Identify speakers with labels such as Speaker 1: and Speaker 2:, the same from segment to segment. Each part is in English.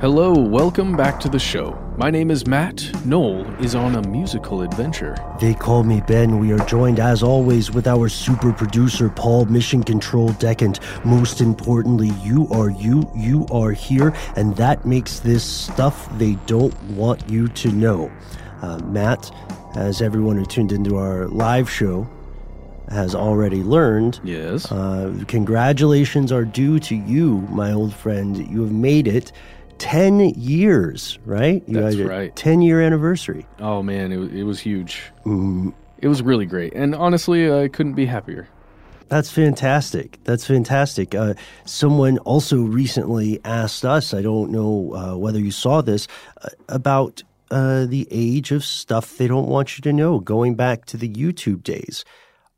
Speaker 1: Hello, welcome back to the show. My name is Matt. Noel is on a musical adventure.
Speaker 2: They call me Ben. We are joined, as always, with our super producer, Paul Mission Control Decant. Most importantly, you are you, you are here, and that makes this stuff they don't want you to know. Uh, Matt, as everyone who tuned into our live show has already learned,
Speaker 1: Yes.
Speaker 2: uh, congratulations are due to you, my old friend. You have made it 10 years, right? You
Speaker 1: That's right.
Speaker 2: 10 year anniversary.
Speaker 1: Oh man, it, wa- it was huge.
Speaker 2: Mm,
Speaker 1: It was really great. And honestly, I couldn't be happier.
Speaker 2: That's fantastic. That's fantastic. Uh, someone also recently asked us, I don't know uh, whether you saw this, uh, about uh, the age of stuff they don't want you to know, going back to the YouTube days.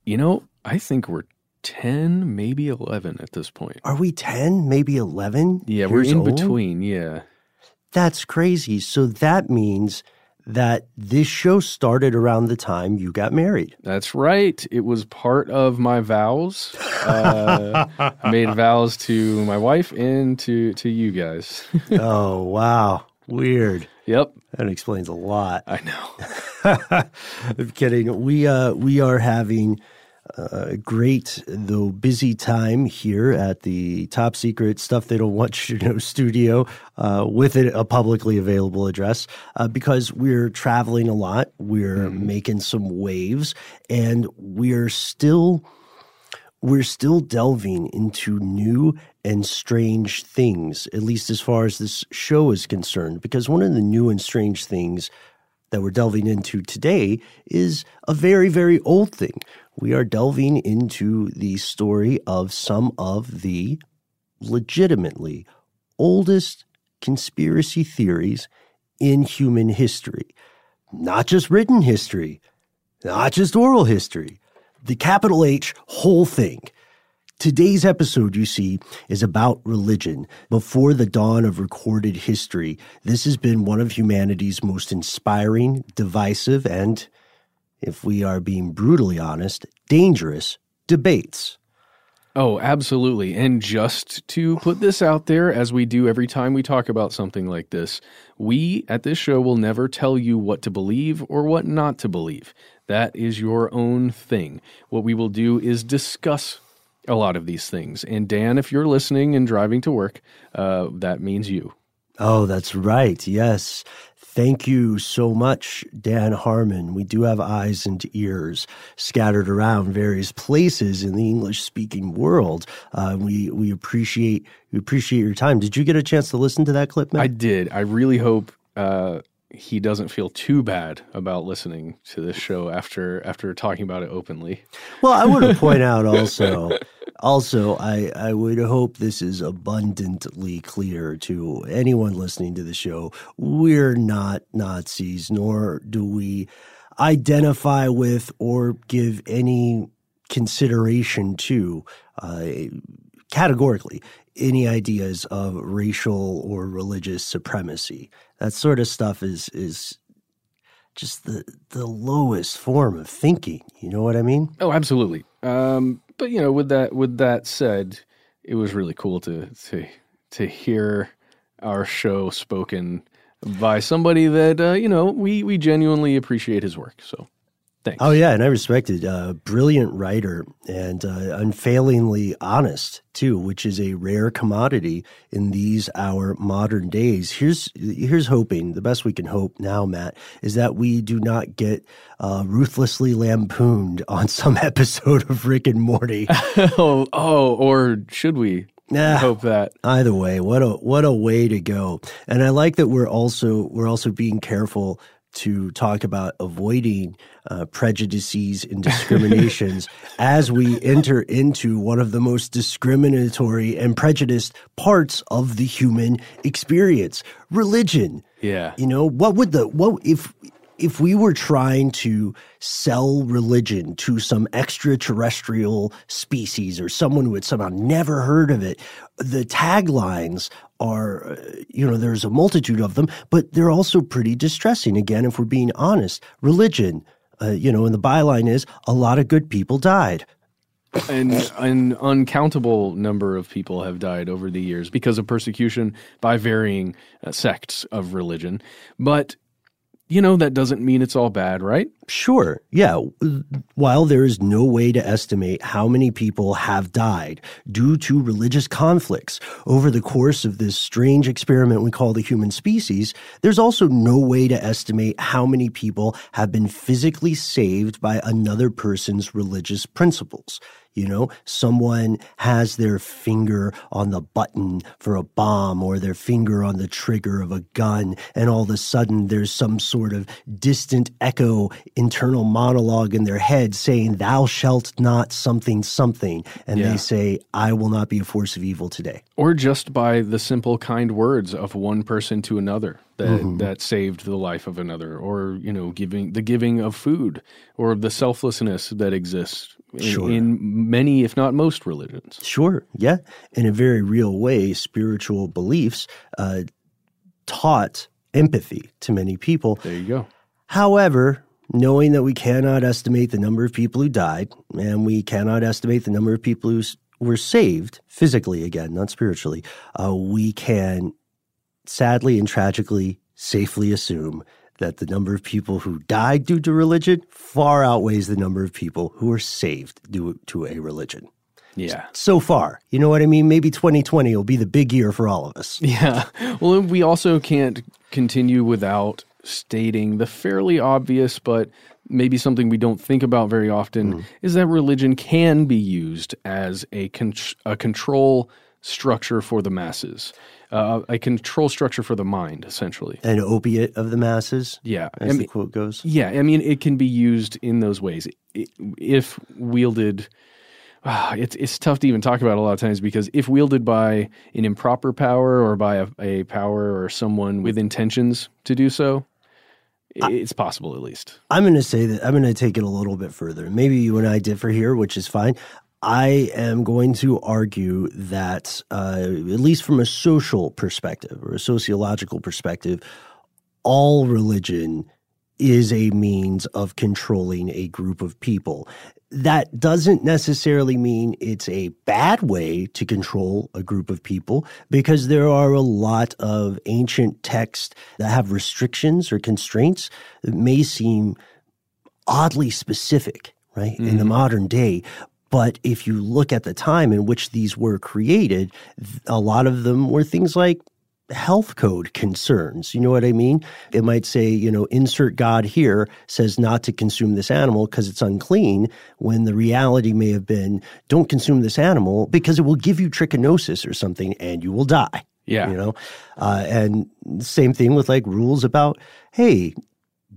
Speaker 1: You know, I think we're 10, maybe 11 at this point.
Speaker 2: Are we 10, maybe 11?
Speaker 1: Yeah, we're in
Speaker 2: old?
Speaker 1: between. Yeah.
Speaker 2: That's crazy. So that means that this show started around the time you got married.
Speaker 1: That's right. It was part of my vows. Uh, I made vows to my wife and to to you guys.
Speaker 2: oh, wow. Weird.
Speaker 1: yep,
Speaker 2: That explains a lot.
Speaker 1: I know.
Speaker 2: I'm kidding. We uh we are having a great though busy time here at the top secret stuff they don't want you to know studio uh, with it, a publicly available address uh, because we're traveling a lot. We're making some waves, and we're still we're still delving into new and strange things, at least as far as this show is concerned. Because one of the new and strange things that we're delving into today is a very, very old thing. We are delving into the story of some of the legitimately oldest conspiracy theories in human history. Not just written history, not just oral history, the capital H whole thing. Today's episode, you see, is about religion. Before the dawn of recorded history, this has been one of humanity's most inspiring, divisive, and, if we are being brutally honest, dangerous debates.
Speaker 1: Oh, absolutely. And just to put this out there, as we do every time we talk about something like this, we at this show will never tell you what to believe or what not to believe. That is your own thing. What we will do is discuss a lot of these things. And Dan, if you're listening and driving to work, uh, that means you.
Speaker 2: Oh, that's right. Yes. Thank you so much, Dan Harmon. We do have eyes and ears scattered around various places in the English speaking world. Uh, we we appreciate we appreciate your time. Did you get a chance to listen to that clip?
Speaker 1: I did. I really hope uh, he doesn't feel too bad about listening to this show after after talking about it openly.
Speaker 2: Well, I want to point out also also, I, I would hope this is abundantly clear to anyone listening to the show. We're not Nazis, nor do we identify with or give any consideration to uh, categorically any ideas of racial or religious supremacy. That sort of stuff is is just the the lowest form of thinking. You know what I mean?
Speaker 1: Oh, absolutely. Um, but you know, with that with that said, it was really cool to to to hear our show spoken by somebody that uh, you know we we genuinely appreciate his work. So Thanks.
Speaker 2: Oh yeah, and I respect it. Uh, brilliant writer and uh, unfailingly honest too, which is a rare commodity in these our modern days. Here's here's hoping. The best we can hope now, Matt, is that we do not get uh, ruthlessly lampooned on some episode of Rick and Morty.
Speaker 1: oh, oh, or should we?
Speaker 2: Nah,
Speaker 1: hope that.
Speaker 2: Either way, what a what a way to go. And I like that we're also we're also being careful to talk about avoiding uh, prejudices and discriminations as we enter into one of the most discriminatory and prejudiced parts of the human experience religion.
Speaker 1: Yeah.
Speaker 2: You know what would the what if if we were trying to sell religion to some extraterrestrial species or someone who had somehow never heard of it, the taglines are, uh, you know, there's a multitude of them, but they're also pretty distressing. Again, if we're being honest, religion, uh, you know, and the byline is a lot of good people died.
Speaker 1: and an uncountable number of people have died over the years because of persecution by varying uh, sects of religion. But you know, that doesn't mean it's all bad, right?
Speaker 2: Sure. Yeah. While there is no way to estimate how many people have died due to religious conflicts over the course of this strange experiment we call the human species, there's also no way to estimate how many people have been physically saved by another person's religious principles. You know, someone has their finger on the button for a bomb or their finger on the trigger of a gun, and all of a sudden there's some sort of distant echo, internal monologue in their head saying, Thou shalt not something, something. And yeah. they say, I will not be a force of evil today.
Speaker 1: Or just by the simple, kind words of one person to another that mm-hmm. that saved the life of another or you know giving the giving of food or the selflessness that exists in, sure. in, many if not most religions
Speaker 2: sure yeah in a very real way spiritual beliefs uh, taught empathy to many people
Speaker 1: there you go
Speaker 2: however knowing that we cannot estimate the number of people who died and we cannot estimate the number of people who were saved physically again not spiritually uh, we can sadly and tragically safely assume that the number of people who died due to religion far outweighs the number of people who were saved due to a religion.
Speaker 1: Yeah.
Speaker 2: So far, you know what I mean? Maybe 2020 will be the big year for all of us.
Speaker 1: Yeah. Well, we also can't continue without stating the fairly obvious, but maybe something we don't think about very often mm. is that religion can be used as a, con- a control structure for the masses uh, a control structure for the mind, essentially.
Speaker 2: An opiate of the masses.
Speaker 1: Yeah,
Speaker 2: as I mean, the quote goes.
Speaker 1: Yeah, I mean, it can be used in those ways if wielded. Uh, it's it's tough to even talk about a lot of times because if wielded by an improper power or by a, a power or someone with intentions to do so, it's possible at least.
Speaker 2: I'm going to say that I'm going to take it a little bit further. Maybe you and I differ here, which is fine. I am going to argue that, uh, at least from a social perspective or a sociological perspective, all religion is a means of controlling a group of people. That doesn't necessarily mean it's a bad way to control a group of people because there are a lot of ancient texts that have restrictions or constraints that may seem oddly specific, right, mm-hmm. in the mm-hmm. modern day. But if you look at the time in which these were created, a lot of them were things like health code concerns. You know what I mean? It might say, you know, insert God here says not to consume this animal because it's unclean, when the reality may have been don't consume this animal because it will give you trichinosis or something and you will die.
Speaker 1: Yeah.
Speaker 2: You know? Uh, and same thing with like rules about, hey,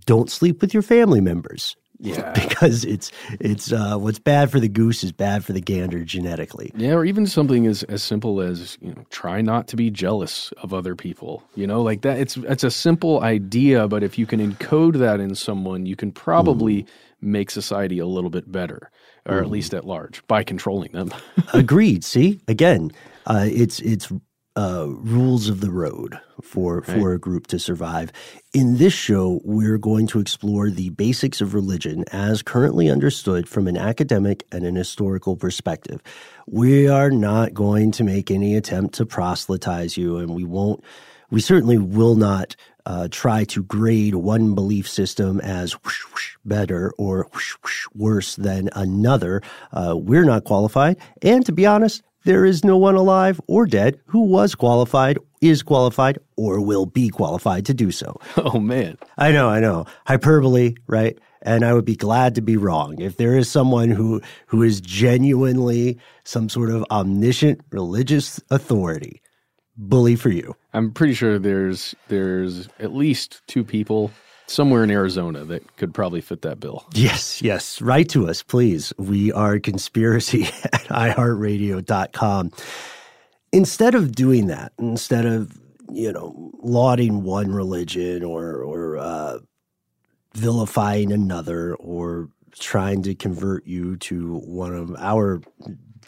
Speaker 2: don't sleep with your family members.
Speaker 1: Yeah,
Speaker 2: because it's it's uh, what's bad for the goose is bad for the gander genetically.
Speaker 1: Yeah, or even something as as simple as you know, try not to be jealous of other people. You know, like that. It's it's a simple idea, but if you can encode that in someone, you can probably mm. make society a little bit better, or mm. at least at large, by controlling them.
Speaker 2: Agreed. See, again, uh, it's it's uh, rules of the road for right. for a group to survive. In this show, we're going to explore the basics of religion as currently understood from an academic and an historical perspective. We are not going to make any attempt to proselytize you, and we won't. We certainly will not uh, try to grade one belief system as whoosh, whoosh, better or whoosh, worse than another. Uh, we're not qualified, and to be honest, there is no one alive or dead who was qualified, is qualified, or will be qualified to do so.
Speaker 1: Oh, man.
Speaker 2: I know, I know. Hyperbole, right? And I would be glad to be wrong. If there is someone who, who is genuinely some sort of omniscient religious authority, bully for you.
Speaker 1: I'm pretty sure there's there's at least two people somewhere in Arizona that could probably fit that bill.
Speaker 2: Yes, yes. Write to us, please. We are conspiracy at iHeartRadio.com. Instead of doing that, instead of, you know, lauding one religion or, or uh, vilifying another or trying to convert you to one of our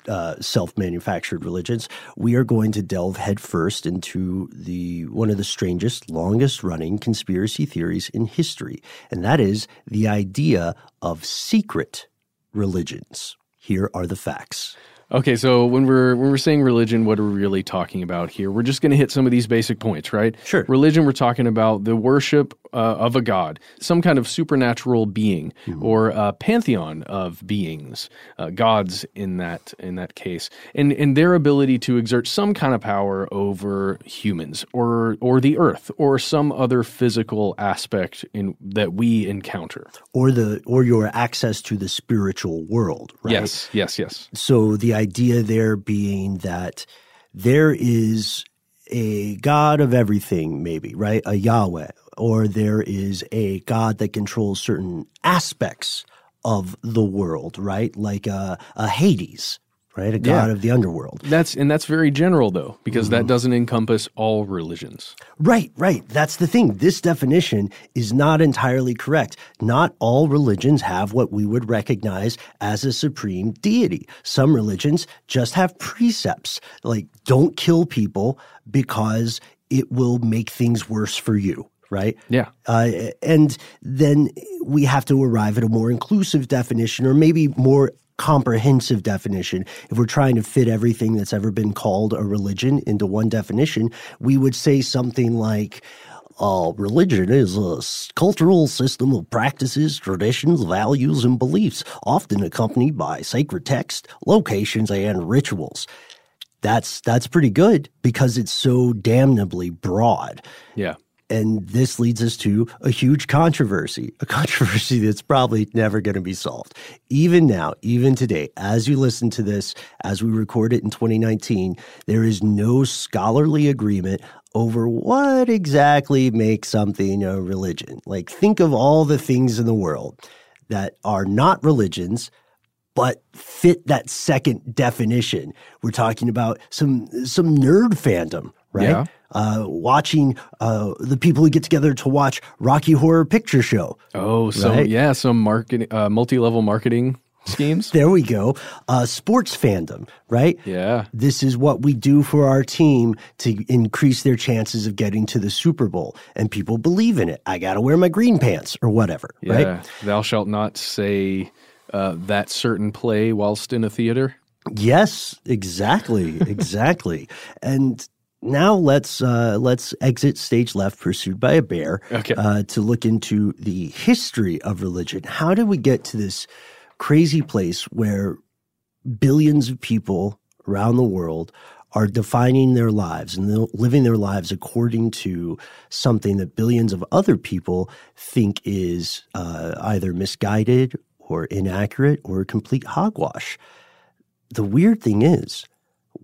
Speaker 2: uh, self-manufactured religions, we are going to delve headfirst into the one of the strangest, longest-running conspiracy theories in history, and that is the idea of secret religions. Here are the facts.
Speaker 1: Okay, so when we're when we're saying religion, what are we really talking about here? We're just going to hit some of these basic points, right?
Speaker 2: Sure.
Speaker 1: Religion, we're talking about the worship uh, of a god, some kind of supernatural being, mm-hmm. or a pantheon of beings, uh, gods in that in that case, and and their ability to exert some kind of power over humans, or or the earth, or some other physical aspect in that we encounter,
Speaker 2: or the or your access to the spiritual world, right?
Speaker 1: Yes, yes, yes.
Speaker 2: So the idea there being that there is a God of everything, maybe, right? A Yahweh, or there is a God that controls certain aspects of the world, right? Like a, a Hades, right? A god yeah. of the underworld.
Speaker 1: That's and that's very general though, because mm-hmm. that doesn't encompass all religions.
Speaker 2: Right, right. That's the thing. This definition is not entirely correct. Not all religions have what we would recognize as a supreme deity. Some religions just have precepts like don't kill people because it will make things worse for you right?
Speaker 1: Yeah. Uh,
Speaker 2: and then we have to arrive at a more inclusive definition or maybe more comprehensive definition. If we're trying to fit everything that's ever been called a religion into one definition, we would say something like, uh, religion is a cultural system of practices, traditions, values, and beliefs, often accompanied by sacred text, locations, and rituals. That's that's pretty good because it's so damnably broad.
Speaker 1: Yeah.
Speaker 2: And this leads us to a huge controversy, a controversy that's probably never going to be solved. Even now, even today, as you listen to this, as we record it in 2019, there is no scholarly agreement over what exactly makes something a religion. Like, think of all the things in the world that are not religions, but fit that second definition. We're talking about some some nerd fandom, right?
Speaker 1: Yeah
Speaker 2: uh, watching uh, the people who get together to watch Rocky Horror Picture Show.
Speaker 1: Oh, so right? yeah, some marketing, uh, multi-level marketing schemes.
Speaker 2: there we go. Uh, sports fandom, right?
Speaker 1: Yeah.
Speaker 2: This is what we do for our team to increase their chances of getting to the Super Bowl. And people believe in it. I got to wear my green pants or whatever,
Speaker 1: yeah.
Speaker 2: right?
Speaker 1: Thou shalt not say uh, that certain play whilst in a theater?
Speaker 2: Yes, exactly, exactly. and now let's uh, let's exit stage left, pursued by a bear,
Speaker 1: okay.
Speaker 2: uh, to look into the history of religion. How did we get to this crazy place where billions of people around the world are defining their lives and living their lives according to something that billions of other people think is uh, either misguided or inaccurate or complete hogwash. The weird thing is,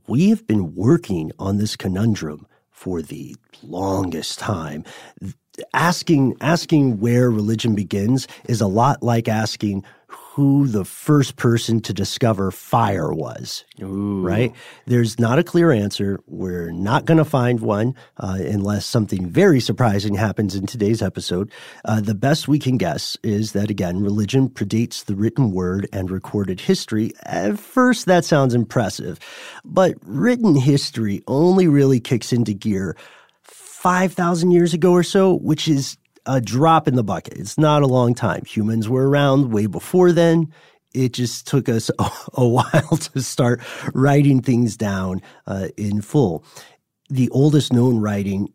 Speaker 2: we have been working on this conundrum for the longest time. Asking asking where religion begins is a lot like asking who the first person to discover fire was.
Speaker 1: Ooh.
Speaker 2: Right? There's not a clear answer. We're not going to find one uh, unless something very surprising happens in today's episode. Uh, the best we can guess is that, again, religion predates the written word and recorded history. At first, that sounds impressive, but written history only really kicks into gear 5,000 years ago or so, which is a drop in the bucket. It's not a long time. Humans were around way before then. It just took us a, a while to start writing things down uh, in full. The oldest known writing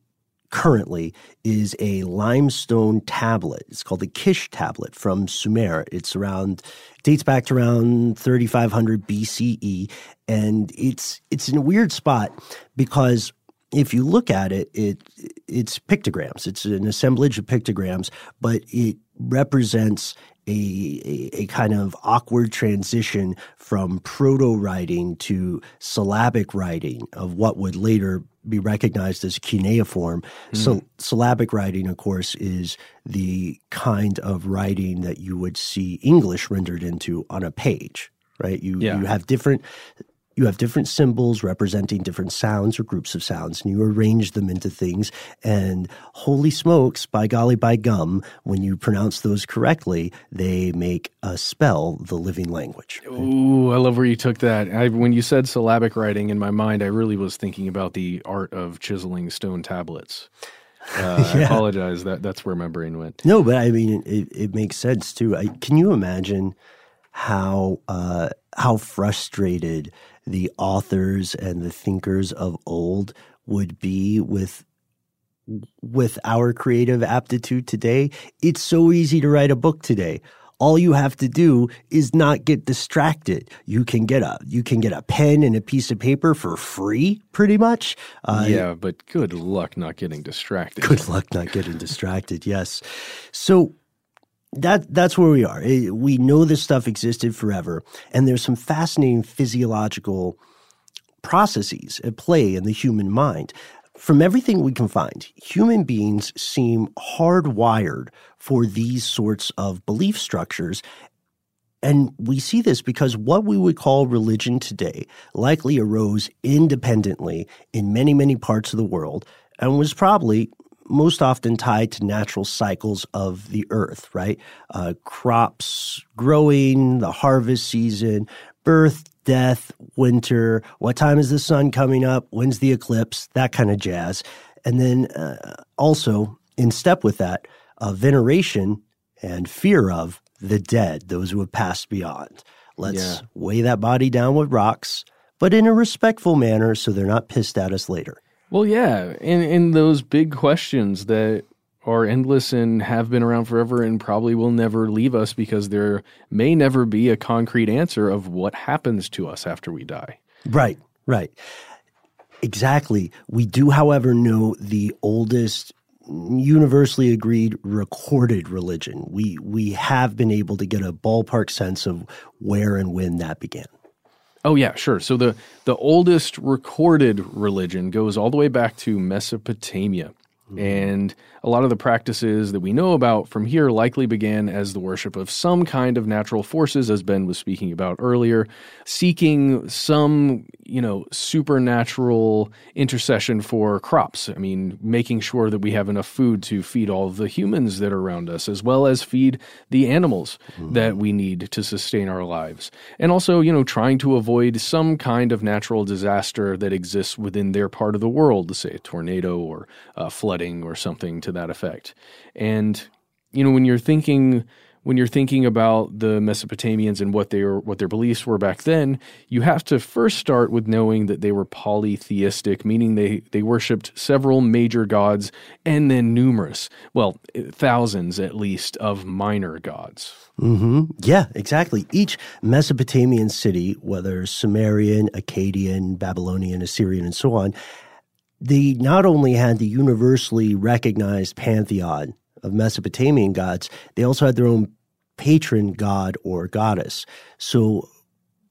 Speaker 2: currently is a limestone tablet. It's called the Kish tablet from Sumer. It's around dates back to around 3500 BCE and it's it's in a weird spot because if you look at it, it it's pictograms. It's an assemblage of pictograms, but it represents a, a, a, kind of awkward transition from proto writing to syllabic writing of what would later be recognized as cuneiform. Mm. So syllabic writing, of course, is the kind of writing that you would see English rendered into on a page right? You
Speaker 1: yeah.
Speaker 2: you have different you have different symbols representing different sounds or groups of sounds, and you arrange them into things. And holy smokes, by golly, by gum, when you pronounce those correctly, they make a spell the living language.
Speaker 1: Ooh, I love where you took that. I, when you said syllabic writing in my mind, I really was thinking about the art of chiseling stone tablets. Uh, yeah. I apologize. That that's where my brain went.
Speaker 2: No, but I mean, it, it makes sense too. I, can you imagine how uh, how frustrated the authors and the thinkers of old would be with with our creative aptitude today. It's so easy to write a book today. All you have to do is not get distracted. You can get a you can get a pen and a piece of paper for free, pretty much.
Speaker 1: Uh, yeah, but good luck not getting distracted.
Speaker 2: Good luck not getting distracted. Yes. So that that's where we are. We know this stuff existed forever, and there's some fascinating physiological processes at play in the human mind. From everything we can find, human beings seem hardwired for these sorts of belief structures. And we see this because what we would call religion today likely arose independently in many, many parts of the world and was probably most often tied to natural cycles of the earth, right? Uh, crops growing, the harvest season, birth, death, winter, what time is the sun coming up, when's the eclipse, that kind of jazz. And then uh, also, in step with that, uh, veneration and fear of the dead, those who have passed beyond. Let's yeah. weigh that body down with rocks, but in a respectful manner so they're not pissed at us later.
Speaker 1: Well, yeah, and and those big questions that are endless and have been around forever and probably will never leave us because there may never be a concrete answer of what happens to us after we die.
Speaker 2: Right, right. Exactly. We do, however, know the oldest universally agreed recorded religion. We we have been able to get a ballpark sense of where and when that began.
Speaker 1: Oh yeah, sure. So the the oldest recorded religion goes all the way back to Mesopotamia. Mm-hmm. And a lot of the practices that we know about from here likely began as the worship of some kind of natural forces, as Ben was speaking about earlier, seeking some, you know, supernatural intercession for crops. I mean, making sure that we have enough food to feed all the humans that are around us, as well as feed the animals mm-hmm. that we need to sustain our lives. And also, you know, trying to avoid some kind of natural disaster that exists within their part of the world, say a tornado or a flooding or something to that effect. And, you know, when you're thinking when you're thinking about the Mesopotamians and what they were, what their beliefs were back then, you have to first start with knowing that they were polytheistic, meaning they they worshipped several major gods and then numerous, well, thousands at least of minor gods.
Speaker 2: Mm-hmm. Yeah, exactly. Each Mesopotamian city, whether Sumerian, Akkadian, Babylonian, Assyrian, and so on, they not only had the universally recognized pantheon of Mesopotamian gods, they also had their own patron god or goddess. So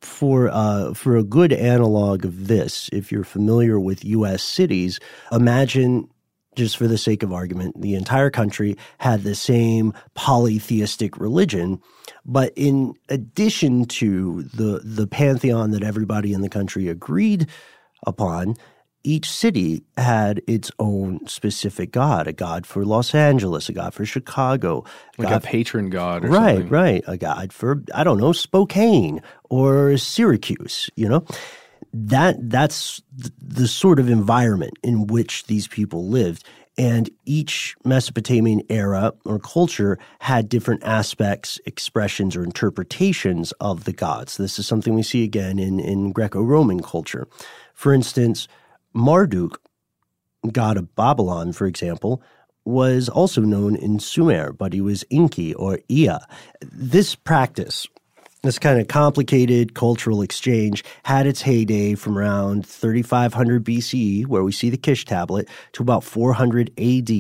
Speaker 2: for uh, for a good analog of this, if you're familiar with U.S. cities, imagine just for the sake of argument, the entire country had the same polytheistic religion. But in addition to the the pantheon that everybody in the country agreed upon, each city had its own specific god, a god for Los Angeles, a god for Chicago,
Speaker 1: like god, a patron god,
Speaker 2: right,
Speaker 1: something.
Speaker 2: right, a god for I don't know Spokane or Syracuse. You know, that that's the sort of environment in which these people lived. And each Mesopotamian era or culture had different aspects, expressions, or interpretations of the gods. This is something we see again in, in Greco Roman culture. For instance, Marduk, god of Babylon, for example, was also known in Sumer, but he was Enki or Ea. This practice, this kind of complicated cultural exchange, had its heyday from around 3500 BCE, where we see the Kish tablet, to about 400 AD.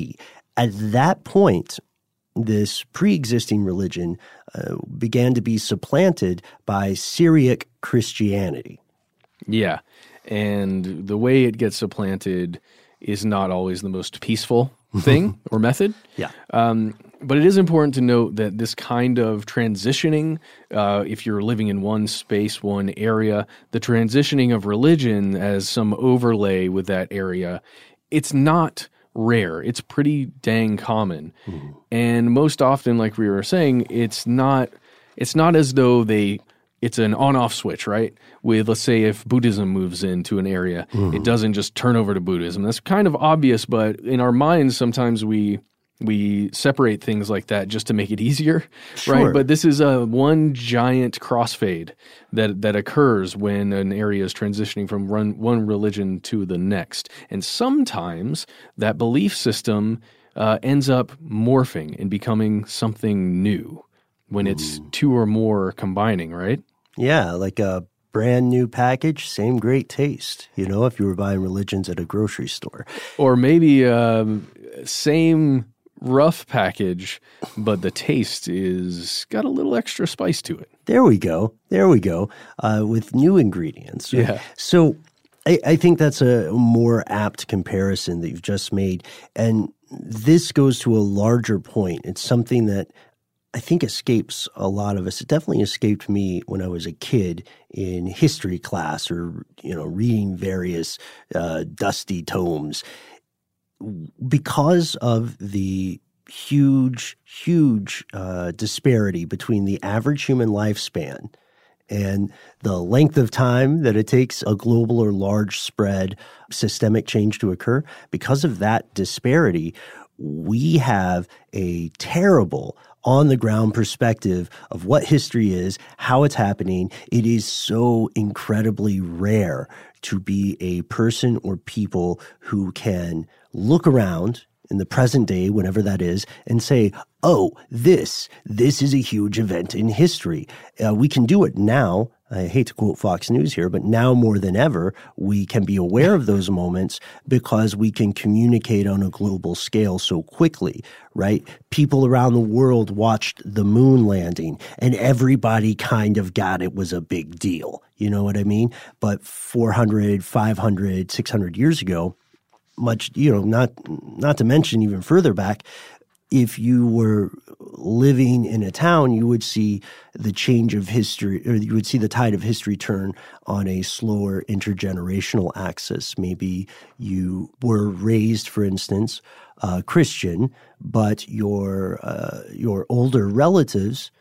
Speaker 2: At that point, this pre existing religion uh, began to be supplanted by Syriac Christianity.
Speaker 1: Yeah and the way it gets supplanted is not always the most peaceful thing or method.
Speaker 2: Yeah.
Speaker 1: Um, but it is important to note that this kind of transitioning, uh, if you're living in one space, one area, the transitioning of religion as some overlay with that area, it's not rare. It's pretty dang common. Mm-hmm. And most often, like we were saying, it's not it's not as though they it's an on-off switch, right? With let's say if Buddhism moves into an area, mm-hmm. it doesn't just turn over to Buddhism. That's kind of obvious, but in our minds sometimes we we separate things like that just to make it easier, sure. right? But this is a one giant crossfade that that occurs when an area is transitioning from one, one religion to the next, and sometimes that belief system uh, ends up morphing and becoming something new when it's two or more combining, right?
Speaker 2: Yeah, like a brand new package, same great taste. You know, if you were buying religions at a grocery store,
Speaker 1: or maybe um, same rough package, but the taste is got a little extra spice to it.
Speaker 2: There we go. There we go. Uh, with new ingredients.
Speaker 1: Yeah.
Speaker 2: So I, I think that's a more apt comparison that you've just made, and this goes to a larger point. It's something that I think escapes a lot of us. It definitely escaped me when I was a kid in history class or you know reading various uh, dusty tomes because of the huge, huge uh, disparity between the average human lifespan and the length of time that it takes a global or large spread systemic change to occur. Because of that disparity, we have a terrible on the ground perspective of what history is, how it's happening. It is so incredibly rare to be a person or people who can look around in the present day, whenever that is, and say, oh, this, this is a huge event in history. Uh, we can do it now I hate to quote Fox News here, but now more than ever, we can be aware of those moments because we can communicate on a global scale so quickly, right? People around the world watched the moon landing and everybody kind of got it was a big deal. You know what I mean? But 400, 500, 600 years ago, much, you know, not, not to mention even further back, if you were living in a town, you would see the change of history, or you would see the tide of history turn on a slower intergenerational axis. Maybe you were raised, for instance, uh, Christian, but your uh, your older relatives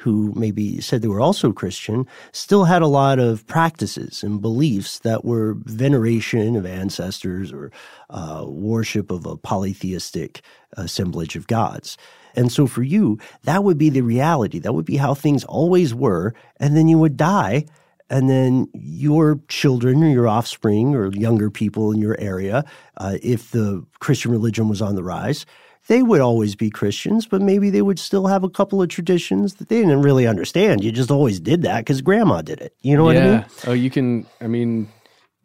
Speaker 2: who maybe said they were also Christian, still had a lot of practices and beliefs that were veneration of ancestors or uh, worship of a polytheistic assemblage of gods. And so for you, that would be the reality. That would be how things always were. And then you would die. And then your children or your offspring or younger people in your area, uh, if the Christian religion was on the rise, they would always be Christians, but maybe they would still have a couple of traditions that they didn't really understand. You just always did that because grandma did it. You know
Speaker 1: yeah.
Speaker 2: what I mean?
Speaker 1: Oh, you can. I mean,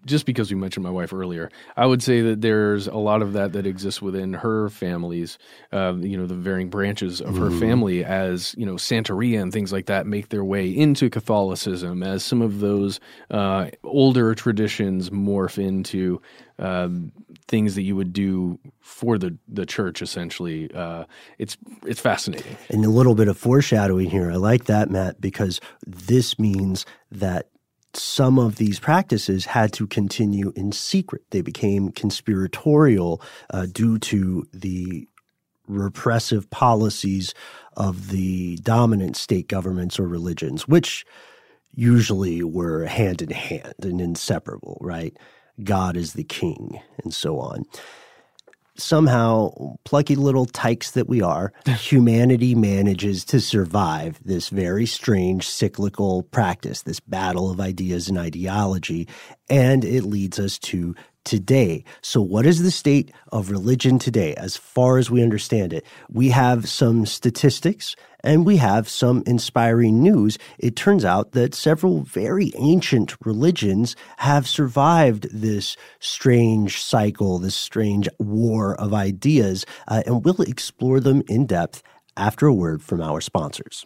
Speaker 1: just because we mentioned my wife earlier, I would say that there's a lot of that that exists within her families, uh, you know, the varying branches of her mm-hmm. family as, you know, Santeria and things like that make their way into Catholicism as some of those uh, older traditions morph into um, things that you would do for the the church essentially uh, it's it's fascinating
Speaker 2: and a little bit of foreshadowing here i like that matt because this means that some of these practices had to continue in secret. They became conspiratorial uh, due to the repressive policies of the dominant state governments or religions, which usually were hand in hand and inseparable, right? God is the king, and so on. Somehow, plucky little tykes that we are, humanity manages to survive this very strange cyclical practice, this battle of ideas and ideology, and it leads us to today. So, what is the state of religion today as far as we understand it? We have some statistics and we have some inspiring news. It turns out that several very ancient religions have survived this strange cycle, this strange war of ideas, uh, and we'll explore them in depth after a word from our sponsors.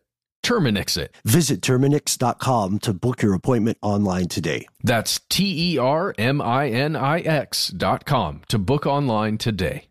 Speaker 3: Terminix it.
Speaker 2: Visit Terminix.com to book your appointment online today.
Speaker 3: That's T E R M I N I X.com to book online today.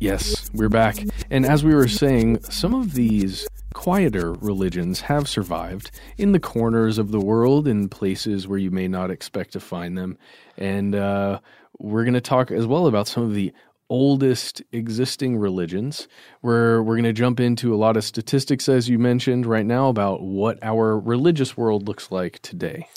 Speaker 1: Yes, we're back. And as we were saying, some of these quieter religions have survived in the corners of the world, in places where you may not expect to find them. And uh, we're going to talk as well about some of the oldest existing religions. Where we're going to jump into a lot of statistics, as you mentioned right now, about what our religious world looks like today.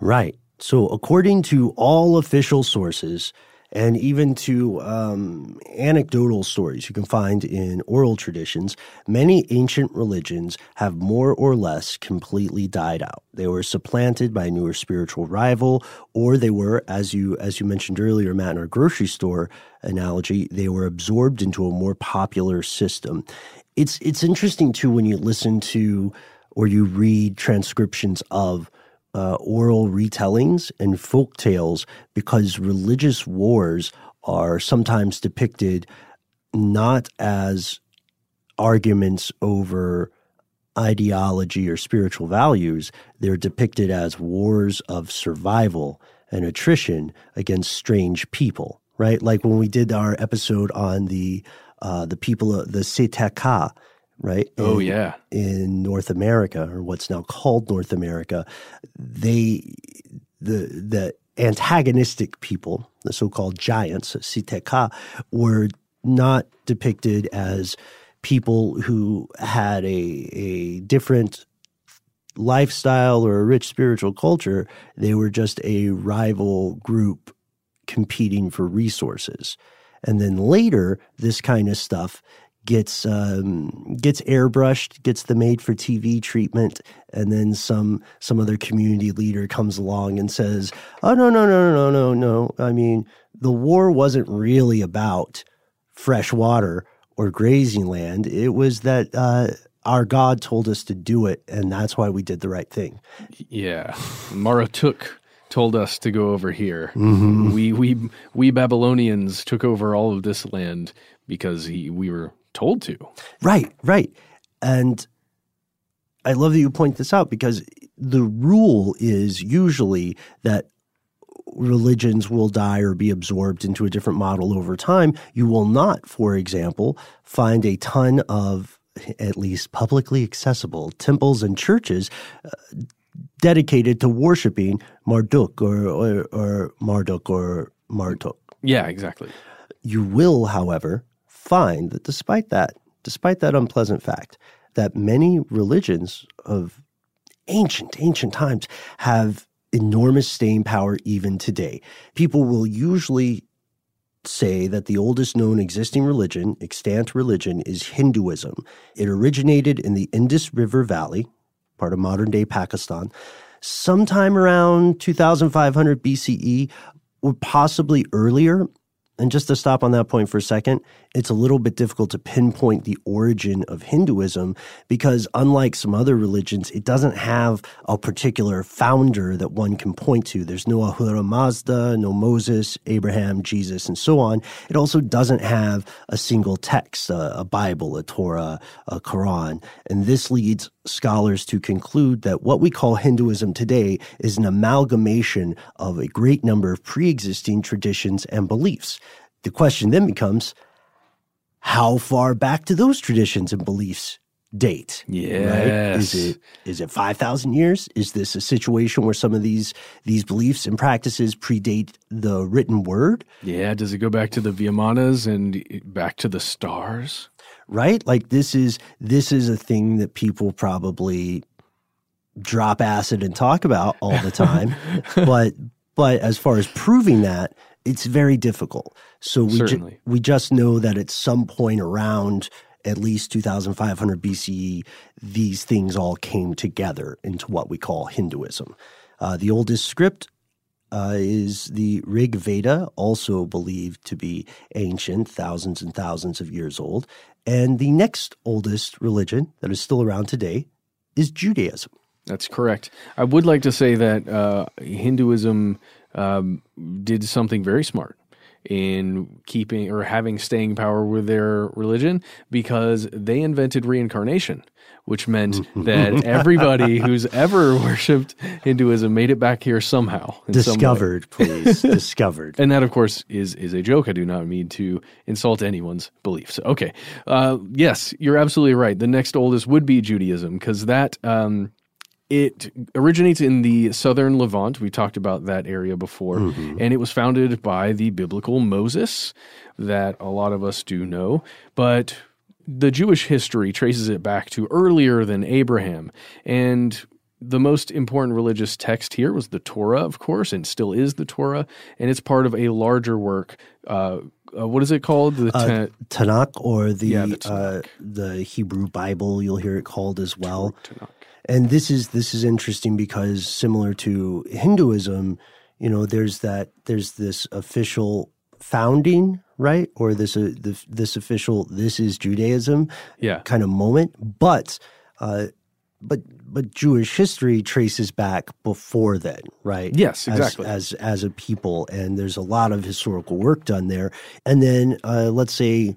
Speaker 2: Right. So, according to all official sources, and even to um, anecdotal stories you can find in oral traditions, many ancient religions have more or less completely died out. They were supplanted by a newer spiritual rival, or they were, as you as you mentioned earlier, Matt, in our grocery store analogy, they were absorbed into a more popular system. It's it's interesting too when you listen to or you read transcriptions of uh, oral retellings and folk tales because religious wars are sometimes depicted not as arguments over ideology or spiritual values, they're depicted as wars of survival and attrition against strange people, right? Like when we did our episode on the uh, the people, of the Setaka, right?
Speaker 1: Oh, yeah.
Speaker 2: In North America, or what's now called North America, they the the antagonistic people, the so-called giants, Siteka, were not depicted as people who had a a different lifestyle or a rich spiritual culture. They were just a rival group competing for resources. And then later, this kind of stuff gets um, gets airbrushed, gets the made for TV treatment, and then some some other community leader comes along and says, "Oh no no no no no no! I mean, the war wasn't really about fresh water or grazing land. It was that." Uh, our God told us to do it, and that's why we did the right thing.
Speaker 1: Yeah, Maratuk told us to go over here.
Speaker 2: Mm-hmm.
Speaker 1: We we we Babylonians took over all of this land because he we were told to.
Speaker 2: Right, right. And I love that you point this out because the rule is usually that religions will die or be absorbed into a different model over time. You will not, for example, find a ton of at least publicly accessible temples and churches uh, dedicated to worshiping Marduk or, or, or Marduk or Marduk.
Speaker 1: Yeah, exactly.
Speaker 2: You will, however, find that despite that, despite that unpleasant fact, that many religions of ancient, ancient times have enormous staying power even today. People will usually say that the oldest known existing religion, extant religion, is Hinduism. It originated in the Indus River Valley, part of modern day Pakistan, sometime around 2500 BCE or possibly earlier. And just to stop on that point for a second, it's a little bit difficult to pinpoint the origin of Hinduism because, unlike some other religions, it doesn't have a particular founder that one can point to. There's no Ahura Mazda, no Moses, Abraham, Jesus, and so on. It also doesn't have a single text, a, a Bible, a Torah, a Quran. And this leads scholars to conclude that what we call Hinduism today is an amalgamation of a great number of pre existing traditions and beliefs. The question then becomes how far back do those traditions and beliefs date?
Speaker 1: Yes.
Speaker 2: Right? Is it is it five thousand years? Is this a situation where some of these these beliefs and practices predate the written word?
Speaker 1: Yeah. Does it go back to the Vimanas and back to the stars?
Speaker 2: Right? Like this is this is a thing that people probably drop acid and talk about all the time. but but as far as proving that, it's very difficult. So we ju- we just know that at some point around at least 2500 BCE, these things all came together into what we call Hinduism. Uh, the oldest script uh, is the Rig Veda, also believed to be ancient, thousands and thousands of years old. And the next oldest religion that is still around today is Judaism.
Speaker 1: That's correct. I would like to say that uh, Hinduism um, did something very smart. In keeping or having staying power with their religion because they invented reincarnation, which meant that everybody who's ever worshipped Hinduism made it back here somehow. in some.
Speaker 2: Discovered, please. Discovered.
Speaker 1: And that, of course, is is a joke. I do not mean to insult anyone's beliefs. Okay, uh, yes, you're absolutely right. The next oldest would be Judaism because that um, it originates in the southern Levant. We talked about that area before,
Speaker 2: Mm-hmm.
Speaker 1: and it was founded by the biblical Moses, that a lot of us do know, but. The Jewish history traces it back to earlier than Abraham. And the most important religious text here was the Torah, of course, and still is the Torah, and it's part of a larger work. Uh, uh, what is it called? The
Speaker 2: Uh, Tanakh or the
Speaker 1: Yeah, the
Speaker 2: uh, the Hebrew Bible, you'll hear it called as well.
Speaker 1: Tanakh.
Speaker 2: And this is this is interesting because similar to Hinduism, you know, there's that there's this official founding, right, or this uh, the, this official this is Judaism
Speaker 1: Yeah.
Speaker 2: kind of moment, but uh, but but Jewish history traces back before then, right?
Speaker 1: Yes,
Speaker 2: As-
Speaker 1: exactly.
Speaker 2: As as, a people, and there's a lot of historical work done there. And then uh, let's say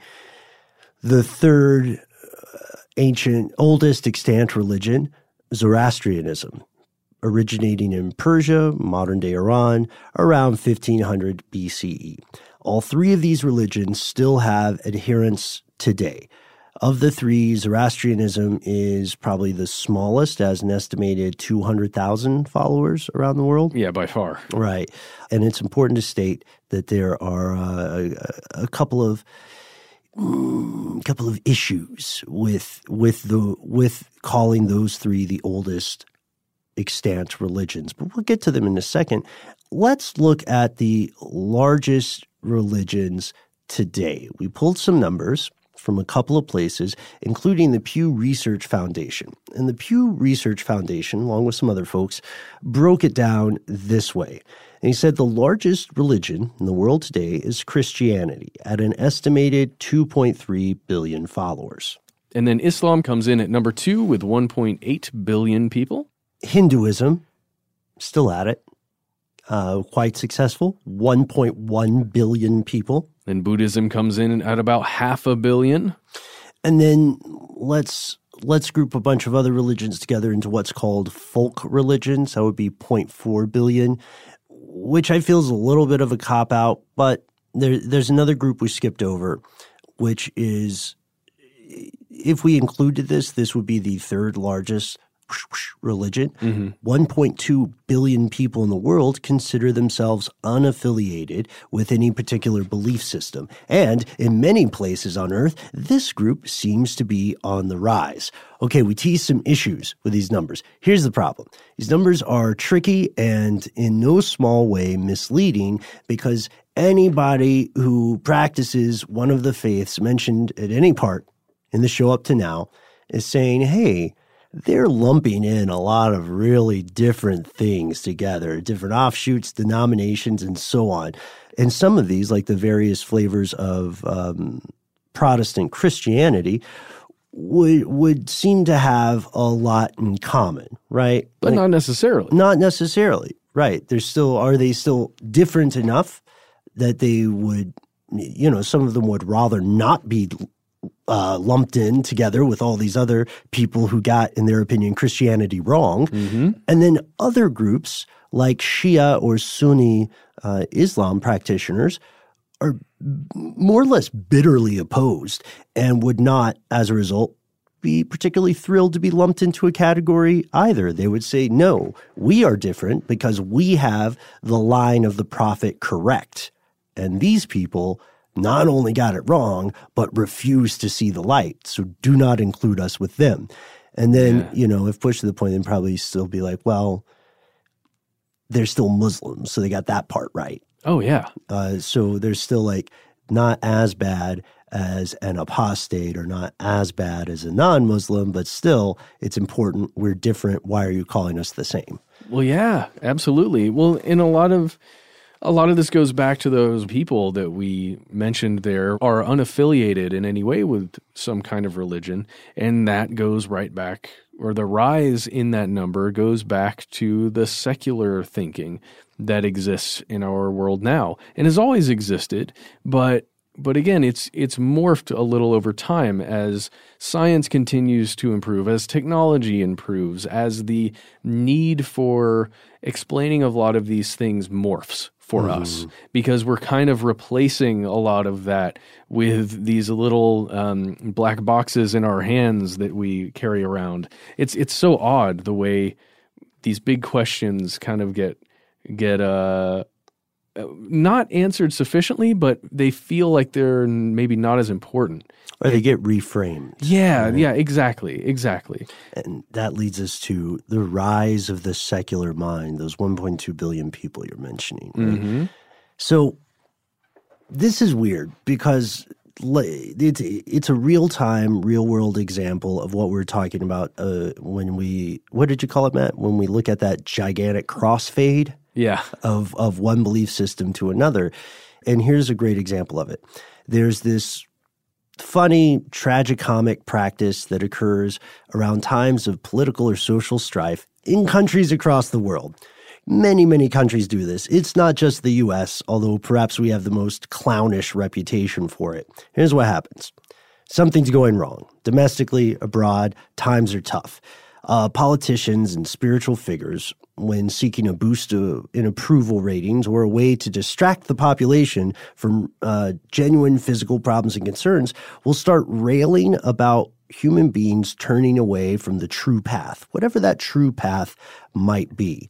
Speaker 2: the third uh, ancient, oldest extant religion, Zoroastrianism, originating in Persia, modern day Iran, around 1500 BCE. All three of these religions still have adherents today. Of the three, Zoroastrianism is probably the smallest, as an estimated 200,000 followers around the world.
Speaker 1: Yeah, by far.
Speaker 2: Right. And it's important to state that there are uh, a, a couple of mm, couple of issues with with the with calling those three the oldest extant religions. But we'll get to them in a second. Let's look at the largest religions today. We pulled some numbers from a couple of places, including the Pew Research Foundation. And the Pew Research Foundation, along with some other folks, broke it down this way. And he said the largest religion in the world today is Christianity at an estimated 2.3 billion followers.
Speaker 1: And then Islam comes in at number two with 1.8 billion people.
Speaker 2: Hinduism, still at it, uh, quite successful, 1.1 billion people.
Speaker 1: Then Buddhism comes in at about half a billion.
Speaker 2: And then let's let's group a bunch of other religions together into what's called folk religions. That would be 0.4 billion, which I feel is a little bit of a cop out. But there, there's another group we skipped over, which is if we included this, this would be the third largest religion. Mm-hmm. 1.2 billion people in the world consider themselves unaffiliated with any particular belief system. And in many places on earth, this group seems to be on the rise. Okay, we tease some issues with these numbers. Here's the problem. These numbers are tricky and in no small way misleading because anybody who practices one of the faiths mentioned at any part in the show up to now is saying, hey, they're lumping in a lot of really different things together, different offshoots, denominations, and so on. And some of these, like the various flavors of um, Protestant Christianity, would would seem to have a lot in common, right?
Speaker 1: But not necessarily.
Speaker 2: Not necessarily, right? There's still are they still different enough that they would, you know, some of them would rather not be uh, lumped in together with all these other people who got, in their opinion, Christianity wrong. And then other groups like Shia or Sunni uh, Islam practitioners are more or less bitterly opposed and would not, as a result, be particularly thrilled to be lumped into a category either. They would say, no, we are different because we have the line of the prophet correct. And these people not only got it wrong, but refused to see the light. So do not include us with them. And then,
Speaker 1: Yeah.
Speaker 2: you know, if pushed to the point, then probably still be like, well, they're still Muslims. So they got that part right.
Speaker 1: Oh, yeah.
Speaker 2: Uh, so they're still like not as bad as an apostate or not as bad as a non Muslim, but still, it's important. We're different. Why are you calling us the same?
Speaker 1: Well, yeah, absolutely. Well, in a lot of a lot of this goes back to those people that we mentioned there are unaffiliated in any way with some kind of religion, and that goes right back or the rise in that number goes back to the secular thinking that exists in our world now and has always existed, but but again, it's it's morphed a little over time as science continues to improve, as technology improves, as the need for explaining a lot of these things morphs for mm. us because we're kind of replacing a lot of that with these little um, black boxes in our hands that we carry around. It's it's so odd the way these big questions kind of get get uh not answered sufficiently, but they feel like they're maybe not as important.
Speaker 2: Or they get reframed.
Speaker 1: Yeah, right? yeah, exactly, exactly.
Speaker 2: And that leads us to the rise of the secular mind, those 1.2 billion people you're mentioning. Right? Mm-hmm. So this is weird because it's it's a real time, real world example of what we're talking about uh, when we what did you call it, Matt? When we look at that gigantic crossfade
Speaker 1: yeah.
Speaker 2: of of one belief system to another. And here's a great example of it. There's this funny tragicomic practice that occurs around times of political or social strife in countries across the world. Many, many countries do this. It's not just the US, although perhaps we have the most clownish reputation for it. Here's what happens something's going wrong. Domestically, abroad, times are tough. Uh, politicians and spiritual figures when seeking a boost in approval ratings or a way to distract the population from uh, genuine physical problems and concerns will start railing about human beings turning away from the true path, whatever that true path might be.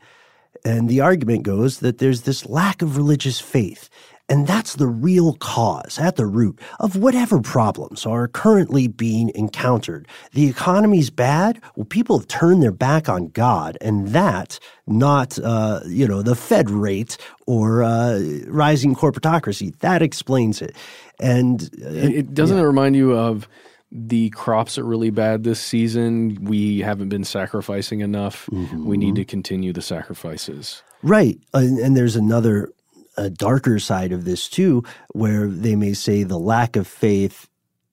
Speaker 2: And the argument goes that there's this lack of religious faith and that's the real cause at the root of whatever problems are currently being encountered. The economy's bad. Well, people have turned their back on God, and that, not, uh, you know, the Fed rate or uh, rising corporatocracy. That explains it. And uh,
Speaker 1: it, doesn't yeah. it remind you of the crops are really bad this season. We haven't been sacrificing enough. Mm-hmm. We need to continue the sacrifices.
Speaker 2: Right. And, and, there's another a darker side of this too, where they may say the lack of faith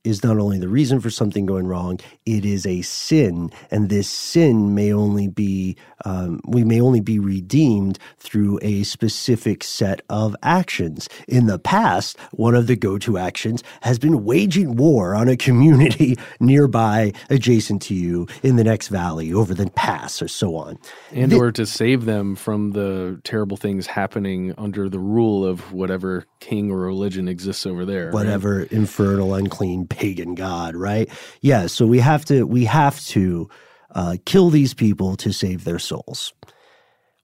Speaker 2: is not only the reason for something going wrong, it is a sin. And this sin may only be, um, we may only be redeemed through a specific set of actions. In the past, one of the go to actions has been waging war on a community nearby, adjacent to you, in the next valley, over the pass, or so on.
Speaker 1: And the, or to save them from the terrible things happening under the rule of whatever king or religion exists over there.
Speaker 2: Whatever right? infernal, unclean pagan god, right? Yeah, so we have to we have to uh, kill these people to save their souls,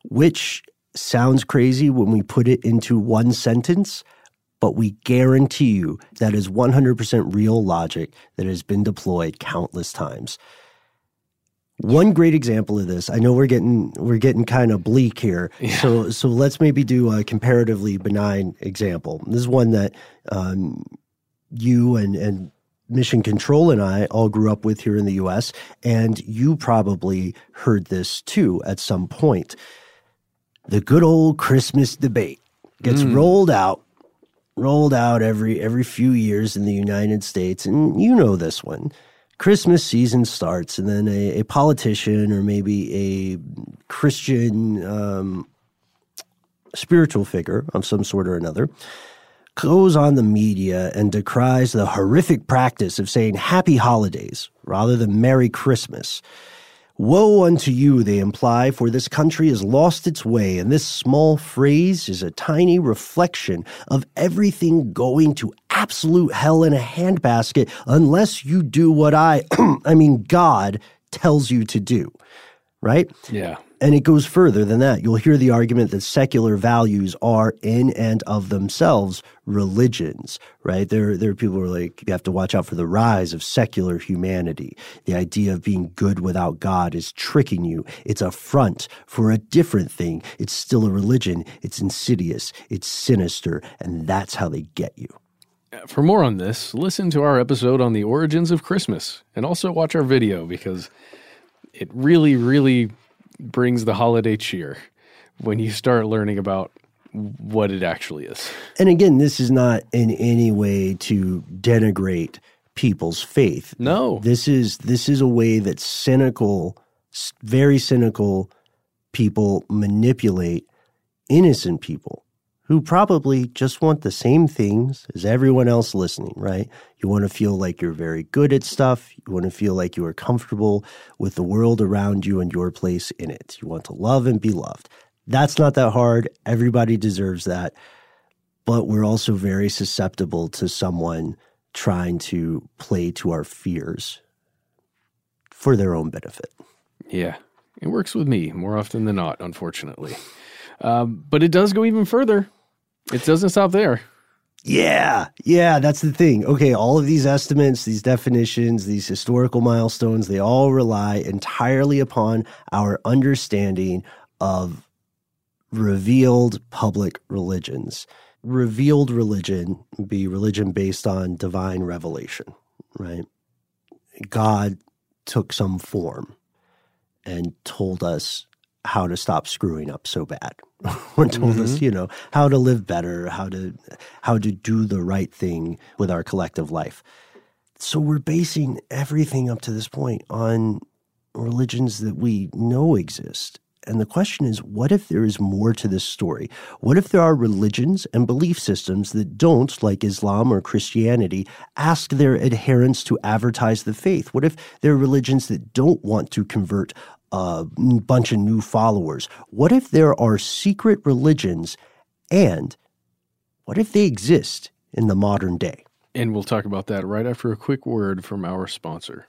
Speaker 2: which sounds crazy when we put it into one sentence, but we guarantee you that is 100% real logic that has been deployed countless times. One great example of this, I know we're getting we're getting kind of bleak here, yeah. so so let's maybe do a comparatively benign example. This is one that um, you and and Mission Control and I all grew up with here in the US, and you probably heard this too at some point. The good old Christmas debate gets mm. rolled out rolled out every every few years in the United States, and you know this one. Christmas season starts, and then a, a politician or maybe a Christian um, spiritual figure of some sort or another goes on the media and decries the horrific practice of saying happy holidays rather than Merry Christmas. Woe unto you, they imply, for this country has lost its way, and this small phrase is a tiny reflection of everything going to absolute hell in a handbasket unless you do what I, I mean, God tells you to do. Right?
Speaker 1: Yeah.
Speaker 2: And it goes further than that. You'll hear the argument that secular values are in and of themselves religions, right? There, there are people who are like, you have to watch out for the rise of secular humanity. The idea of being good without God is tricking you. It's a front for a different thing. It's still a religion. It's insidious. It's sinister. And that's how they get you.
Speaker 1: Uh, for more on this, listen to our episode on the origins of Christmas and also watch our video because it really, really brings the holiday cheer when you start learning about what it actually is.
Speaker 2: And again, this is not in any way to denigrate people's faith.
Speaker 1: No.
Speaker 2: This is this is a way that cynical, very cynical people manipulate innocent people who probably just want the same things as everyone else listening, right? You want to feel like you're very good at stuff. You want to feel like you are comfortable with the world around you and your place in it. You want to love and be loved. That's not that hard. Everybody deserves that. But we're also very susceptible to someone trying to play to our fears for their own benefit.
Speaker 1: Yeah, it works with me more often than not, unfortunately. Um, but it does go even further. It doesn't stop there.
Speaker 2: Yeah, yeah, that's the thing. Okay, all of these estimates, these definitions, these historical milestones, they all rely entirely upon our understanding of revealed public religions. Revealed religion be religion based on divine revelation, right? God took some form and told us how to stop screwing up so bad or told mm-hmm. us you know how to live better how to how to do the right thing with our collective life so we're basing everything up to this point on religions that we know exist and the question is what if there is more to this story? What if there are religions and belief systems that don't, like Islam or Christianity, ask their adherents to advertise the faith? What if there are religions that don't want to convert Uh, a bunch of new followers? What if there are secret religions and what if they exist in the modern day?
Speaker 1: And we'll talk about that right after a quick word from our sponsor.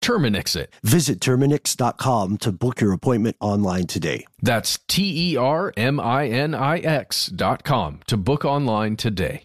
Speaker 3: Terminix it.
Speaker 2: Visit Terminix.com to book your appointment online today.
Speaker 3: That's T E R M I N I X.com to book online today.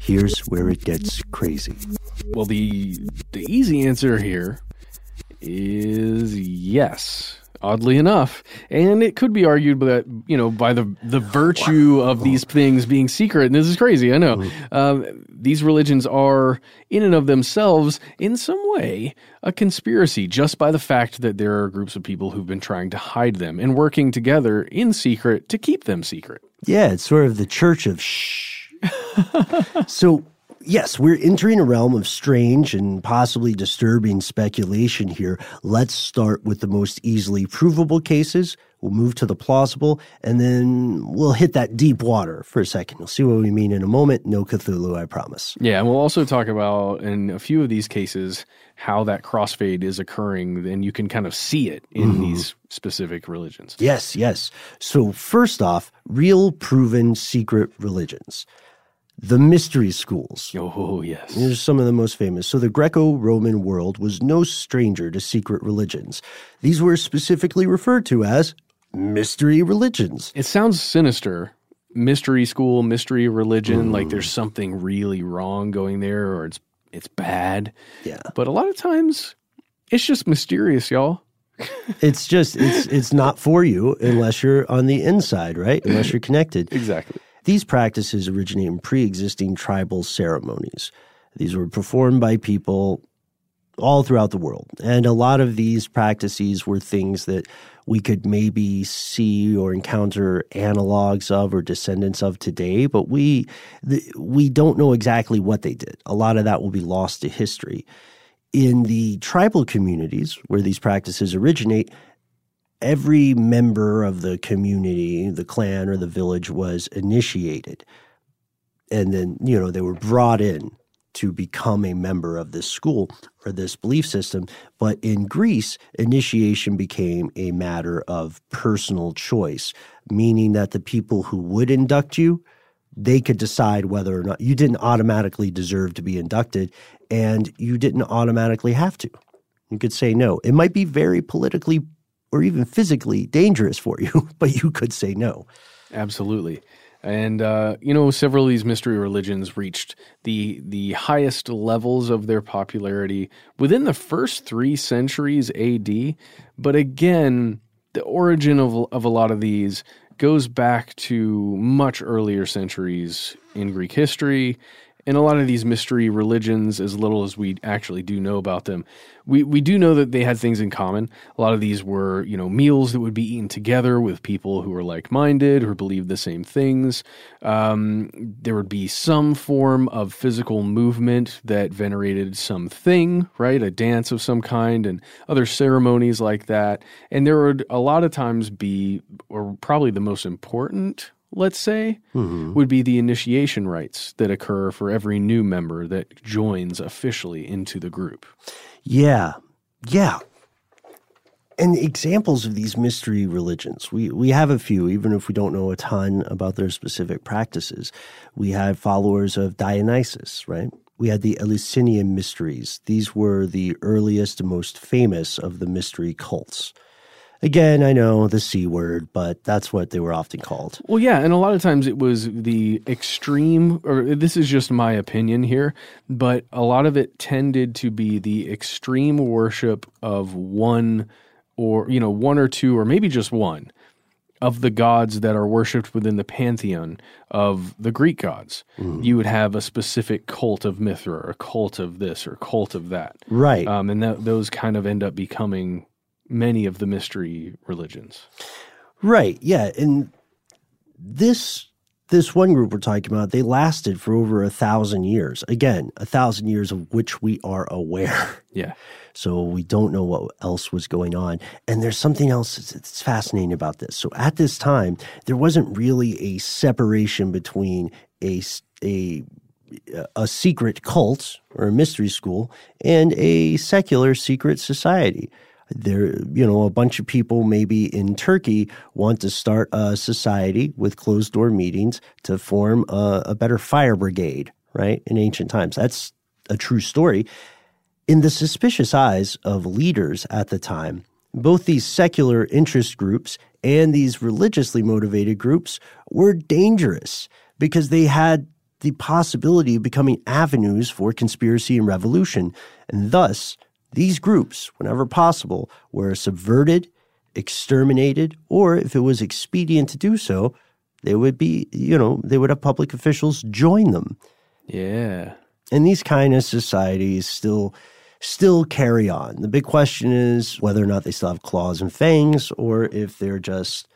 Speaker 2: Here's where it gets crazy.
Speaker 1: Well, the the easy answer here is yes. Oddly enough. And it could be argued that, you know, by the, the virtue of these things being secret, and this is crazy, I know,
Speaker 2: Mm-hmm.
Speaker 1: these religions are, in and of themselves, in some way, a conspiracy just by the fact that there are groups of people who've been trying to hide them and working together in secret to keep them secret.
Speaker 2: Yeah, it's sort of the church of shh. so, yes, we're entering a realm of strange and possibly disturbing speculation here. Let's start with the most easily provable cases. We'll move to the plausible, and then we'll hit that deep water for a second. You'll see what we mean in a moment. No Cthulhu, I promise.
Speaker 1: Yeah, and we'll also talk about in a few of these cases how that crossfade is occurring, and you can kind of see it in
Speaker 2: Mhm.
Speaker 1: these specific religions.
Speaker 2: Yes, yes. So, first off, real proven secret religions. The mystery schools.
Speaker 1: Oh, yes.
Speaker 2: These are some of the most famous. So, the Greco Roman world was no stranger to secret religions. These were specifically referred to as mystery religions.
Speaker 1: It sounds sinister. Mystery school, mystery religion, like there's
Speaker 2: Mm.
Speaker 1: something really wrong going there or it's it's bad.
Speaker 2: Yeah.
Speaker 1: But a lot of times it's just mysterious, y'all.
Speaker 2: It's just it's it's not for you unless you're on the inside, right? Unless you're connected.
Speaker 1: Exactly.
Speaker 2: These practices originate in pre-existing tribal ceremonies. These were performed by people all throughout the world. And a lot of these practices were things that we could maybe see or encounter analogs of or descendants of today, but we we don't know exactly what they did. A lot of that will be lost to history. In the tribal communities where these practices originate, every member of the community, the clan or the village was initiated. And then, you know, they were brought in to become a member of this school or this belief system. But in Greece, initiation became a matter of personal choice, meaning that the people who would induct you, they could decide whether or not you didn't automatically deserve to be inducted and you didn't automatically have to. You could say no. It might be very politically or even physically dangerous for you, but you could say no.
Speaker 1: Absolutely. And uh, you know, several of these mystery religions reached the the highest levels of their popularity within the first three centuries AD. But again, the origin of of a lot of these goes back to much earlier centuries in Greek history. And a lot of these mystery religions, as little as we actually do know about them, we, we do know that they had things in common. A lot of these were, you know, meals that would be eaten together with people who were like minded, who believed the same things. Um, there would be some form of physical movement that venerated something, right? A dance of some kind and other ceremonies like that. And there would a lot of times be, or probably the most important let's say,
Speaker 2: Mhm.
Speaker 1: would be the initiation rites that occur for every new member that joins officially into the group.
Speaker 2: Yeah. Yeah. And examples of these mystery religions, we, we have a few, even if we don't know a ton about their specific practices. We have followers of Dionysus, right? We had the Eleusinian mysteries. These were the earliest and most famous of the mystery cults. Again, I know the C word, but that's what they were often called.
Speaker 1: Well, yeah, and a lot of times it was the extreme, or this is just my opinion here, but a lot of it tended to be the extreme worship of one or, you know, one or two, or maybe just one of the gods that are worshipped within the pantheon of the Greek gods. You would have a specific cult of Mithra, or a cult of this, or cult of that.
Speaker 2: Right.
Speaker 1: Um, and that, those kind of end up becoming many of the mystery religions.
Speaker 2: Right. Yeah. And this this one group we're talking about, they lasted for over a thousand years. Again, a thousand years of which we are aware.
Speaker 1: Yeah.
Speaker 2: So we don't know what else was going on. And there's something else that's, fascinating about this. So at this time, there wasn't really a separation between a, a, a secret cult or a mystery school and a secular secret society there you know a bunch of people maybe in turkey want to start a society with closed door meetings to form a, a better fire brigade right in ancient times. That's a true story. In the suspicious eyes of leaders at the time both these secular interest groups and these religiously motivated groups were dangerous because they had the possibility of becoming avenues for conspiracy and revolution. And thus these groups, whenever possible, were subverted, exterminated, or if it was expedient to do so, they would be, you know, they would have public officials join them.
Speaker 1: Yeah.
Speaker 2: And these kind of societies still still carry on. The big question is whether or not they still have claws and fangs or if they're just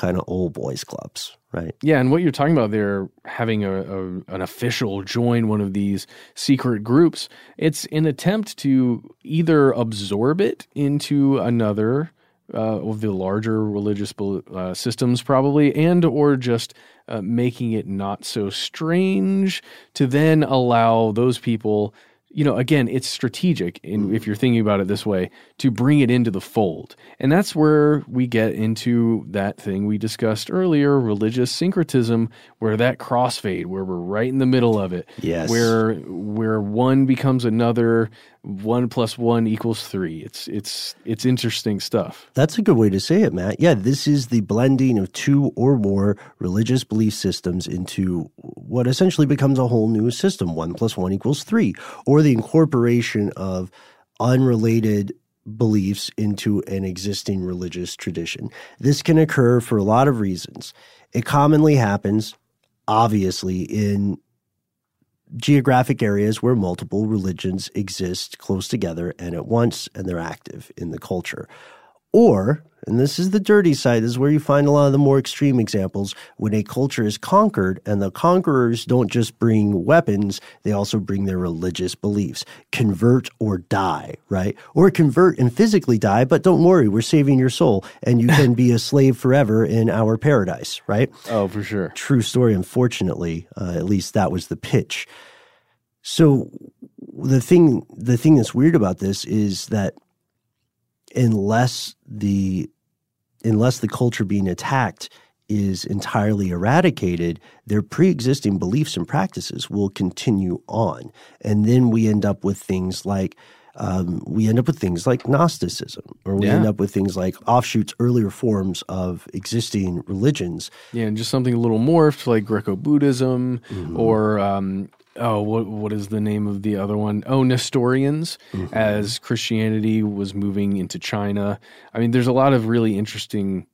Speaker 2: kind of old boys clubs, right?
Speaker 1: Yeah, and what you're talking about there, having a, a, an official join one of these secret groups, it's an attempt to either absorb it into another uh, of the larger religious uh, systems, probably, and or just uh, making it not so strange to then allow those people you know, again, it's strategic in, if mm-hmm. you're thinking about it this way to bring it into the fold. And that's where we get into that thing we discussed earlier, religious syncretism, where that crossfade, where we're right in the middle of it.
Speaker 2: Yes.
Speaker 1: Where where one becomes another, one plus one equals three. It's it's it's interesting stuff.
Speaker 2: That's a good way to say it, Matt. Yeah, this is the blending of two or more religious belief systems into what essentially becomes a whole new system. One plus one equals three. Or the incorporation of unrelated beliefs into an existing religious tradition. This can occur for a lot of reasons. It commonly happens, obviously, in geographic areas where multiple religions exist close together and at once, and they're active in the culture. Or, and this is the dirty side, this is where you find a lot of the more extreme examples, when a culture is conquered and the conquerors don't just bring weapons, they also bring their religious beliefs. Convert or die, right? Or convert and physically die, but don't worry, we're saving your soul and you can be a slave forever in our paradise, right?
Speaker 1: Oh, for sure.
Speaker 2: True story, unfortunately. Uh, at least that was the pitch. So the thing the thing that's weird about this is that unless the unless the culture being attacked is entirely eradicated, their pre-existing beliefs and practices will continue on, and then we end up with things like um, we end up with things like Gnosticism, or we
Speaker 1: Yeah.
Speaker 2: end up with things like offshoots, earlier forms of existing religions.
Speaker 1: Yeah, and just something a little morphed like Greco Buddhism
Speaker 2: Mm-hmm.
Speaker 1: or um, oh, what what is the name of the other one? Oh, Nestorians,
Speaker 2: Mm-hmm.
Speaker 1: as Christianity was moving into China. I mean, there's a lot of really interesting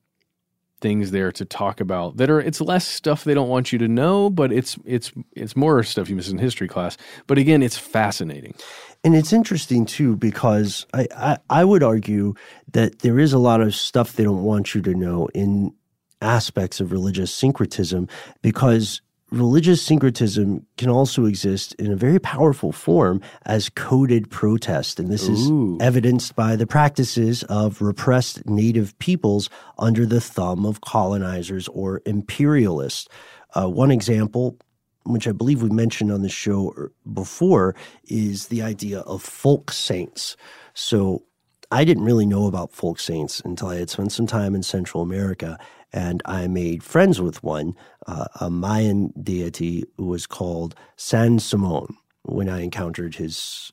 Speaker 1: things there to talk about that are it's less stuff they don't want you to know but it's it's it's more stuff you miss in history class but again it's fascinating
Speaker 2: And it's interesting too because I, I, I would argue that there is a lot of stuff they don't want you to know in aspects of religious syncretism because religious syncretism can also exist in a very powerful form as coded protest. And this is evidenced by the practices of repressed native peoples under the thumb of colonizers or imperialists. Uh, one example which I believe we mentioned on the show er- before, is the idea of folk saints. So I didn't really know about folk saints until I had spent some time in Central America, and I made friends with one, uh, a Mayan deity who was called San Simon, when I encountered his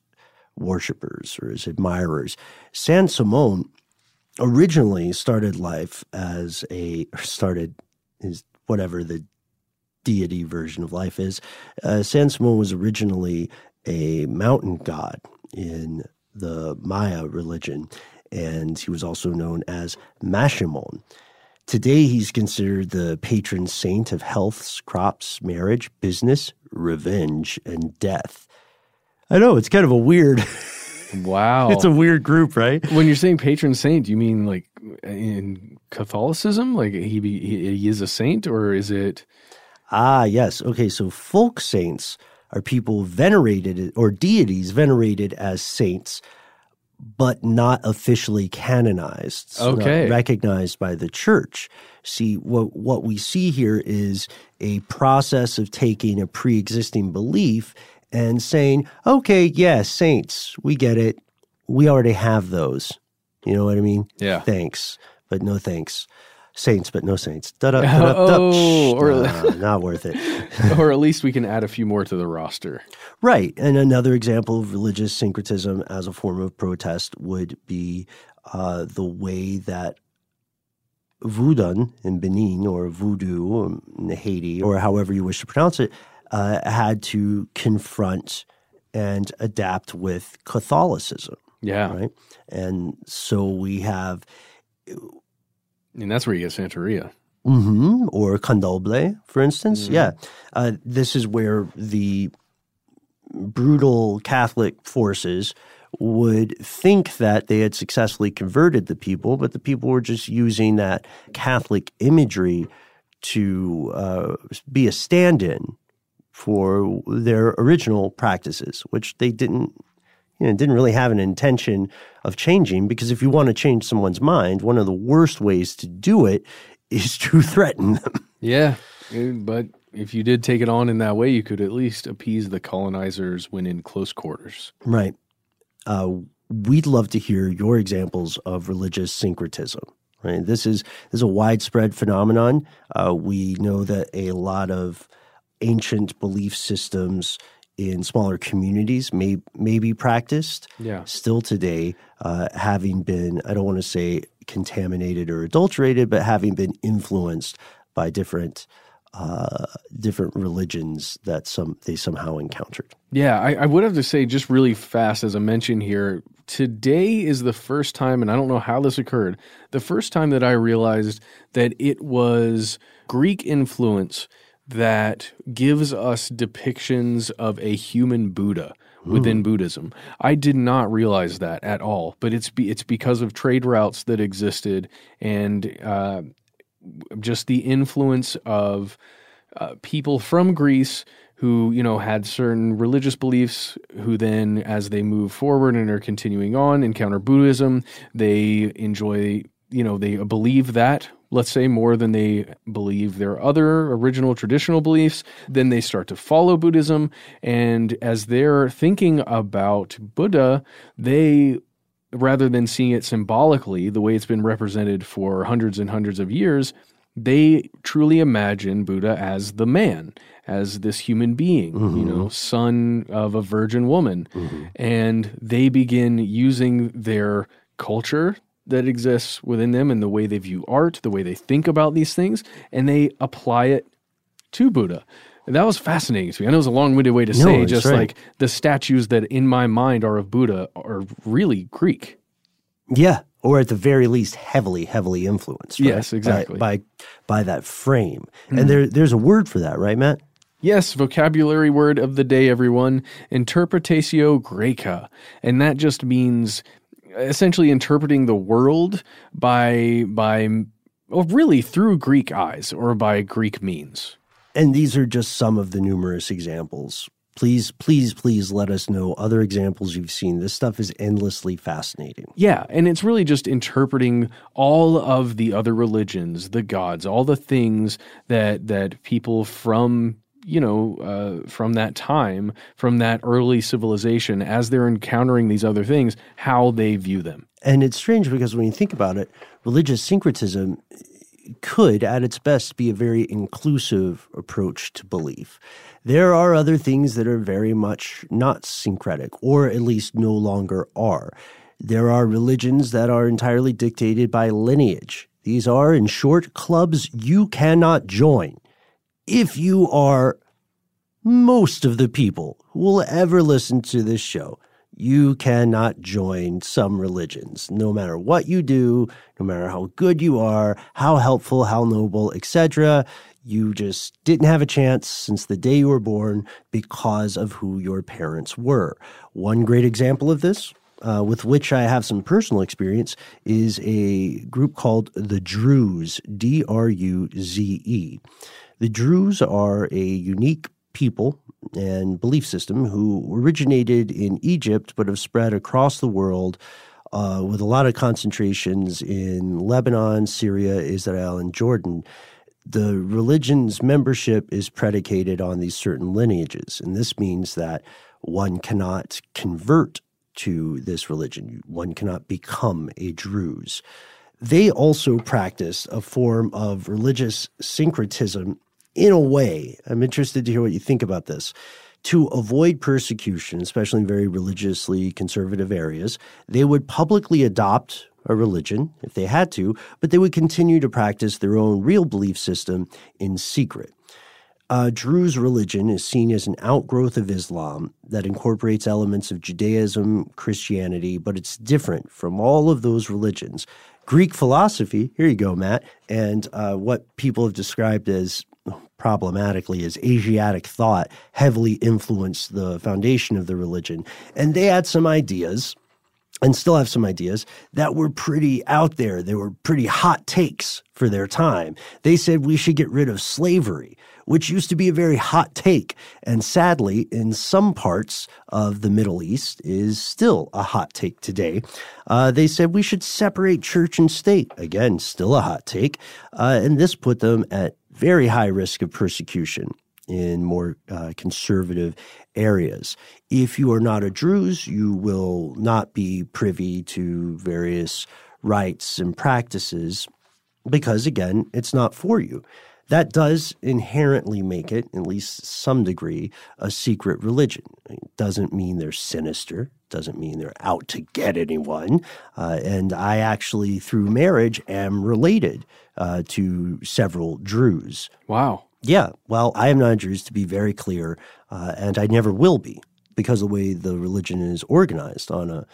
Speaker 2: worshippers or his admirers. San Simon originally started life as a started his whatever the deity version of life is. Uh, San Simon was originally a mountain god in the Maya religion, and he was also known as Maximón. Today, he's considered the patron saint of healths, crops, marriage, business, revenge, and death. I know it's kind of a weird.
Speaker 1: wow
Speaker 2: it's a weird group, right?
Speaker 1: when you're saying patron saint do you mean like in catholicism like he be, he, he is a saint or is it
Speaker 2: Ah, yes. Okay, so folk saints are people venerated or deities venerated as saints, but not officially canonized.
Speaker 1: Okay.
Speaker 2: recognized by the church. See, what what we see here is a process of taking a pre-existing belief and saying, "Okay, yes, saints, we get it. We already have those." You know what I mean?
Speaker 1: Yeah.
Speaker 2: Thanks, but no thanks. Saints, but no saints.
Speaker 1: Oh, or-
Speaker 2: Nah, not worth it.
Speaker 1: or at least we can add a few more to the roster
Speaker 2: Right. And another example of religious syncretism as a form of protest would be uh, the way that Voodoo in Benin or Voodoo in Haiti, or however you wish to pronounce it, uh, had to confront and adapt with Catholicism.
Speaker 1: yeah
Speaker 2: Right. And so we have
Speaker 1: And that's where you get Santeria.
Speaker 2: Mm-hmm. Or candomblé, for instance.
Speaker 1: Mm-hmm.
Speaker 2: Yeah. Uh, this is where the brutal Catholic forces would think that they had successfully converted the people, but the people were just using that Catholic imagery to uh, be a stand in for their original practices, which they didn't. You know, didn't really have an intention of changing because if you want to change someone's mind, one of the worst ways to do it is to threaten them.
Speaker 1: Yeah, but if you did take it on in that way, you could at least appease the colonizers when in close quarters.
Speaker 2: Right. Uh, we'd love to hear your examples of religious syncretism. Right. This is this is a widespread phenomenon. Uh, we know that a lot of ancient belief systems in smaller communities may may be practiced
Speaker 1: Yeah.
Speaker 2: still today, uh, having been I don't want to say contaminated or adulterated, but having been influenced by different uh, different religions that some they somehow encountered.
Speaker 1: Yeah, I, I would have to say just really fast as a mention here. Today is the first time, and I don't know how this occurred, the first time that I realized that it was Greek influence that gives us depictions of a human Buddha within Buddhism. I did not realize that at all, but it's be, it's because of trade routes that existed and uh, just the influence of uh, people from Greece who you know had certain religious beliefs who then as they move forward and are continuing on encounter buddhism they enjoy you know they believe that let's say more than they believe their other original traditional beliefs then they start to follow buddhism. And as they're thinking about buddha they rather than seeing it symbolically the way it's been represented for hundreds and hundreds of years they truly imagine Buddha as the man, as this human being, you mm-hmm. know, son of a virgin woman. Mm-hmm. And they begin using their culture that exists within them and the way they view art, the way they think about these things, and they apply it to Buddha. And that was fascinating to me. I know it was a long-winded way to
Speaker 2: No,
Speaker 1: say just
Speaker 2: right.
Speaker 1: like the statues that in my mind are of Buddha are really Greek.
Speaker 2: Yeah, or at the very least, heavily, heavily influenced. right?
Speaker 1: Yes, exactly.
Speaker 2: By by, that frame,
Speaker 1: Mhm.
Speaker 2: and there there's a word for that, right, Matt?
Speaker 1: Yes, vocabulary word of the day, everyone. Interpretatio Graeca. And that just means essentially interpreting the world by, by, or really through Greek eyes or by Greek means.
Speaker 2: And these are just some of the numerous examples. Please, please, please let us know other examples you've seen. This stuff is endlessly fascinating.
Speaker 1: Yeah, and it's really just interpreting all of the other religions, the gods, all the things that that people from you know uh, from that time, from that early civilization, as they're encountering these other things, how they view them.
Speaker 2: And it's strange because when you think about it, religious syncretism could, at its best, be a very inclusive approach to belief. There are other things that are very much not syncretic, or at least no longer are. There are religions that are entirely dictated by lineage. These are, in short, clubs you cannot join. If you are most of the people who will ever listen to this show, you cannot join some religions. No matter what you do, no matter how good you are, how helpful, how noble, etc., you just didn't have a chance since the day you were born because of who your parents were. One great example of this, uh, with which I have some personal experience, is a group called the Druze, D R U Z E. The Druze are a unique people and belief system who originated in Egypt but have spread across the world uh, with a lot of concentrations in Lebanon, Syria, Israel, and Jordan. The religion's membership is predicated on these certain lineages, and this means that one cannot convert to this religion. One cannot become a Druze. They also practice a form of religious syncretism in a way. I'm interested to hear what you think about this. To avoid persecution, especially in very religiously conservative areas, they would publicly adopt a religion if they had to, but they would continue to practice their own real belief system in secret. Uh, Druze religion is seen as an outgrowth of Islam that incorporates elements of Judaism, Christianity, but it's different from all of those religions. Greek philosophy, here you go, Matt, and uh, what people have described as problematically as Asiatic thought heavily influenced the foundation of the religion. And they had some ideas and still have some ideas that were pretty out there. They were pretty hot takes for their time. They said we should get rid of slavery, which used to be a very hot take. And sadly, in some parts of the Middle East, is still a hot take today. Uh, they said we should separate church and state. Again, still a hot take. Uh, and this put them at very high risk of persecution in more uh, conservative areas. If you are not a Druze, you will not be privy to various rites and practices because, again, it's not for you. That does inherently make it, at least some degree, a secret religion. It doesn't mean they're sinister, doesn't mean they're out to get anyone. Uh, and I actually, through marriage, am related uh, to several Druze.
Speaker 1: Wow.
Speaker 2: Yeah. Well, I am not a Druze, to be very clear, uh, and I never will be because of the way the religion is organized on a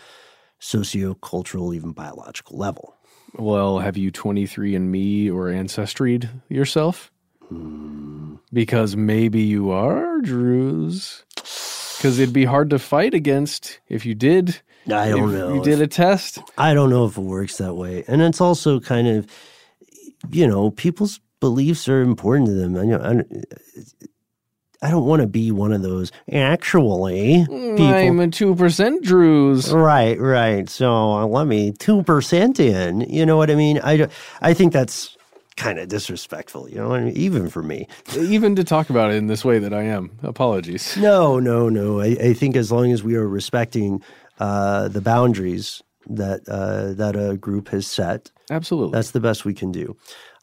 Speaker 2: socio-cultural, even biological level.
Speaker 1: Well, have you 23andMe or Ancestryed yourself?
Speaker 2: Mm.
Speaker 1: Because maybe you are Druze. Because it'd be hard to fight against if you did.
Speaker 2: I don't know.
Speaker 1: You did a test.
Speaker 2: I don't know if it works that way. And it's also kind of, you know, people's beliefs are important to them. I know. I, I don't want to be one of those actually people.
Speaker 1: I'm a two percent Druze.
Speaker 2: Right, right. So uh, let me two percent in. You know what I mean? I I think that's kind of disrespectful. You know, I mean, even for me,
Speaker 1: even to talk about it in this way that I am. Apologies.
Speaker 2: No, no, no. I, I think as long as we are respecting uh, the boundaries that uh, that a group has set,
Speaker 1: absolutely,
Speaker 2: that's the best we can do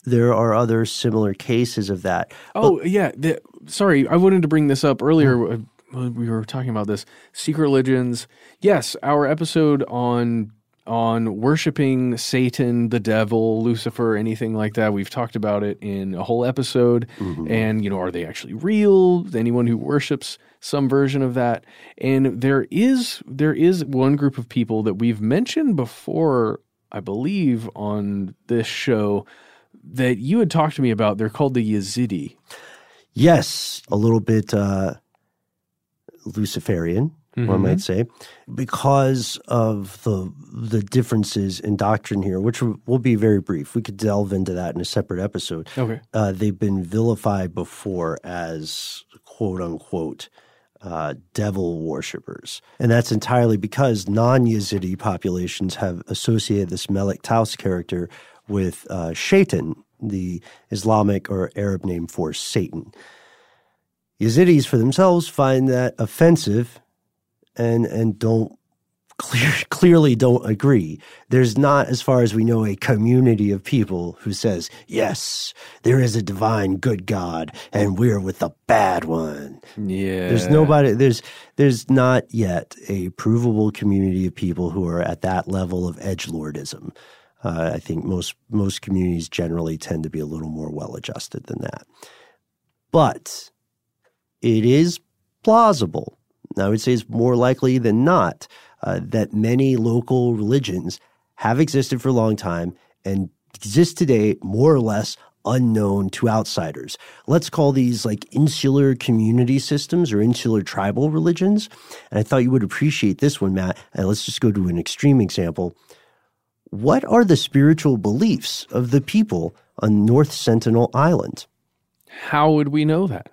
Speaker 2: there are other similar cases of that.
Speaker 1: Oh, but, yeah. The, sorry, I wanted to bring this up earlier. Mm. We were talking about this secret religions. Yes, our episode on on worshiping Satan, the devil, Lucifer, anything like that. We've talked about it in a whole episode. Mm-hmm. And, you know, are they actually real? Anyone who worships some version of that. And there is there is one group of people that we've mentioned before, I believe, on this show that you had talked to me about. They're called the Yazidi.
Speaker 2: Yes, a little bit uh, Luciferian, mm-hmm. one might say, because of the the differences in doctrine here, which will be very brief. We could delve into that in a separate episode.
Speaker 1: Okay,
Speaker 2: uh, they've been vilified before as quote unquote. Uh, devil worshippers. And that's entirely because non Yazidi populations have associated this Melek Taus character with uh, Shaitan, the Islamic or Arab name for Satan. Yazidis for themselves find that offensive and and don't clear, clearly don't agree. There's not, as far as we know, a community of people who says, yes, there is a divine good God and we're with the bad one.
Speaker 1: Yeah.
Speaker 2: There's nobody, there's, there's not yet a provable community of people who are at that level of edge lordism. Uh, I think most, most communities generally tend to be a little more well adjusted than that. But it is plausible. I would say it's more likely than not uh, that many local religions have existed for a long time and exist today more or less unknown to outsiders. Let's call these like insular community systems or insular tribal religions. And I thought you would appreciate this one, Matt. And let's just go to an extreme example. What are the spiritual beliefs of the people on North Sentinel Island?
Speaker 1: How would we know that?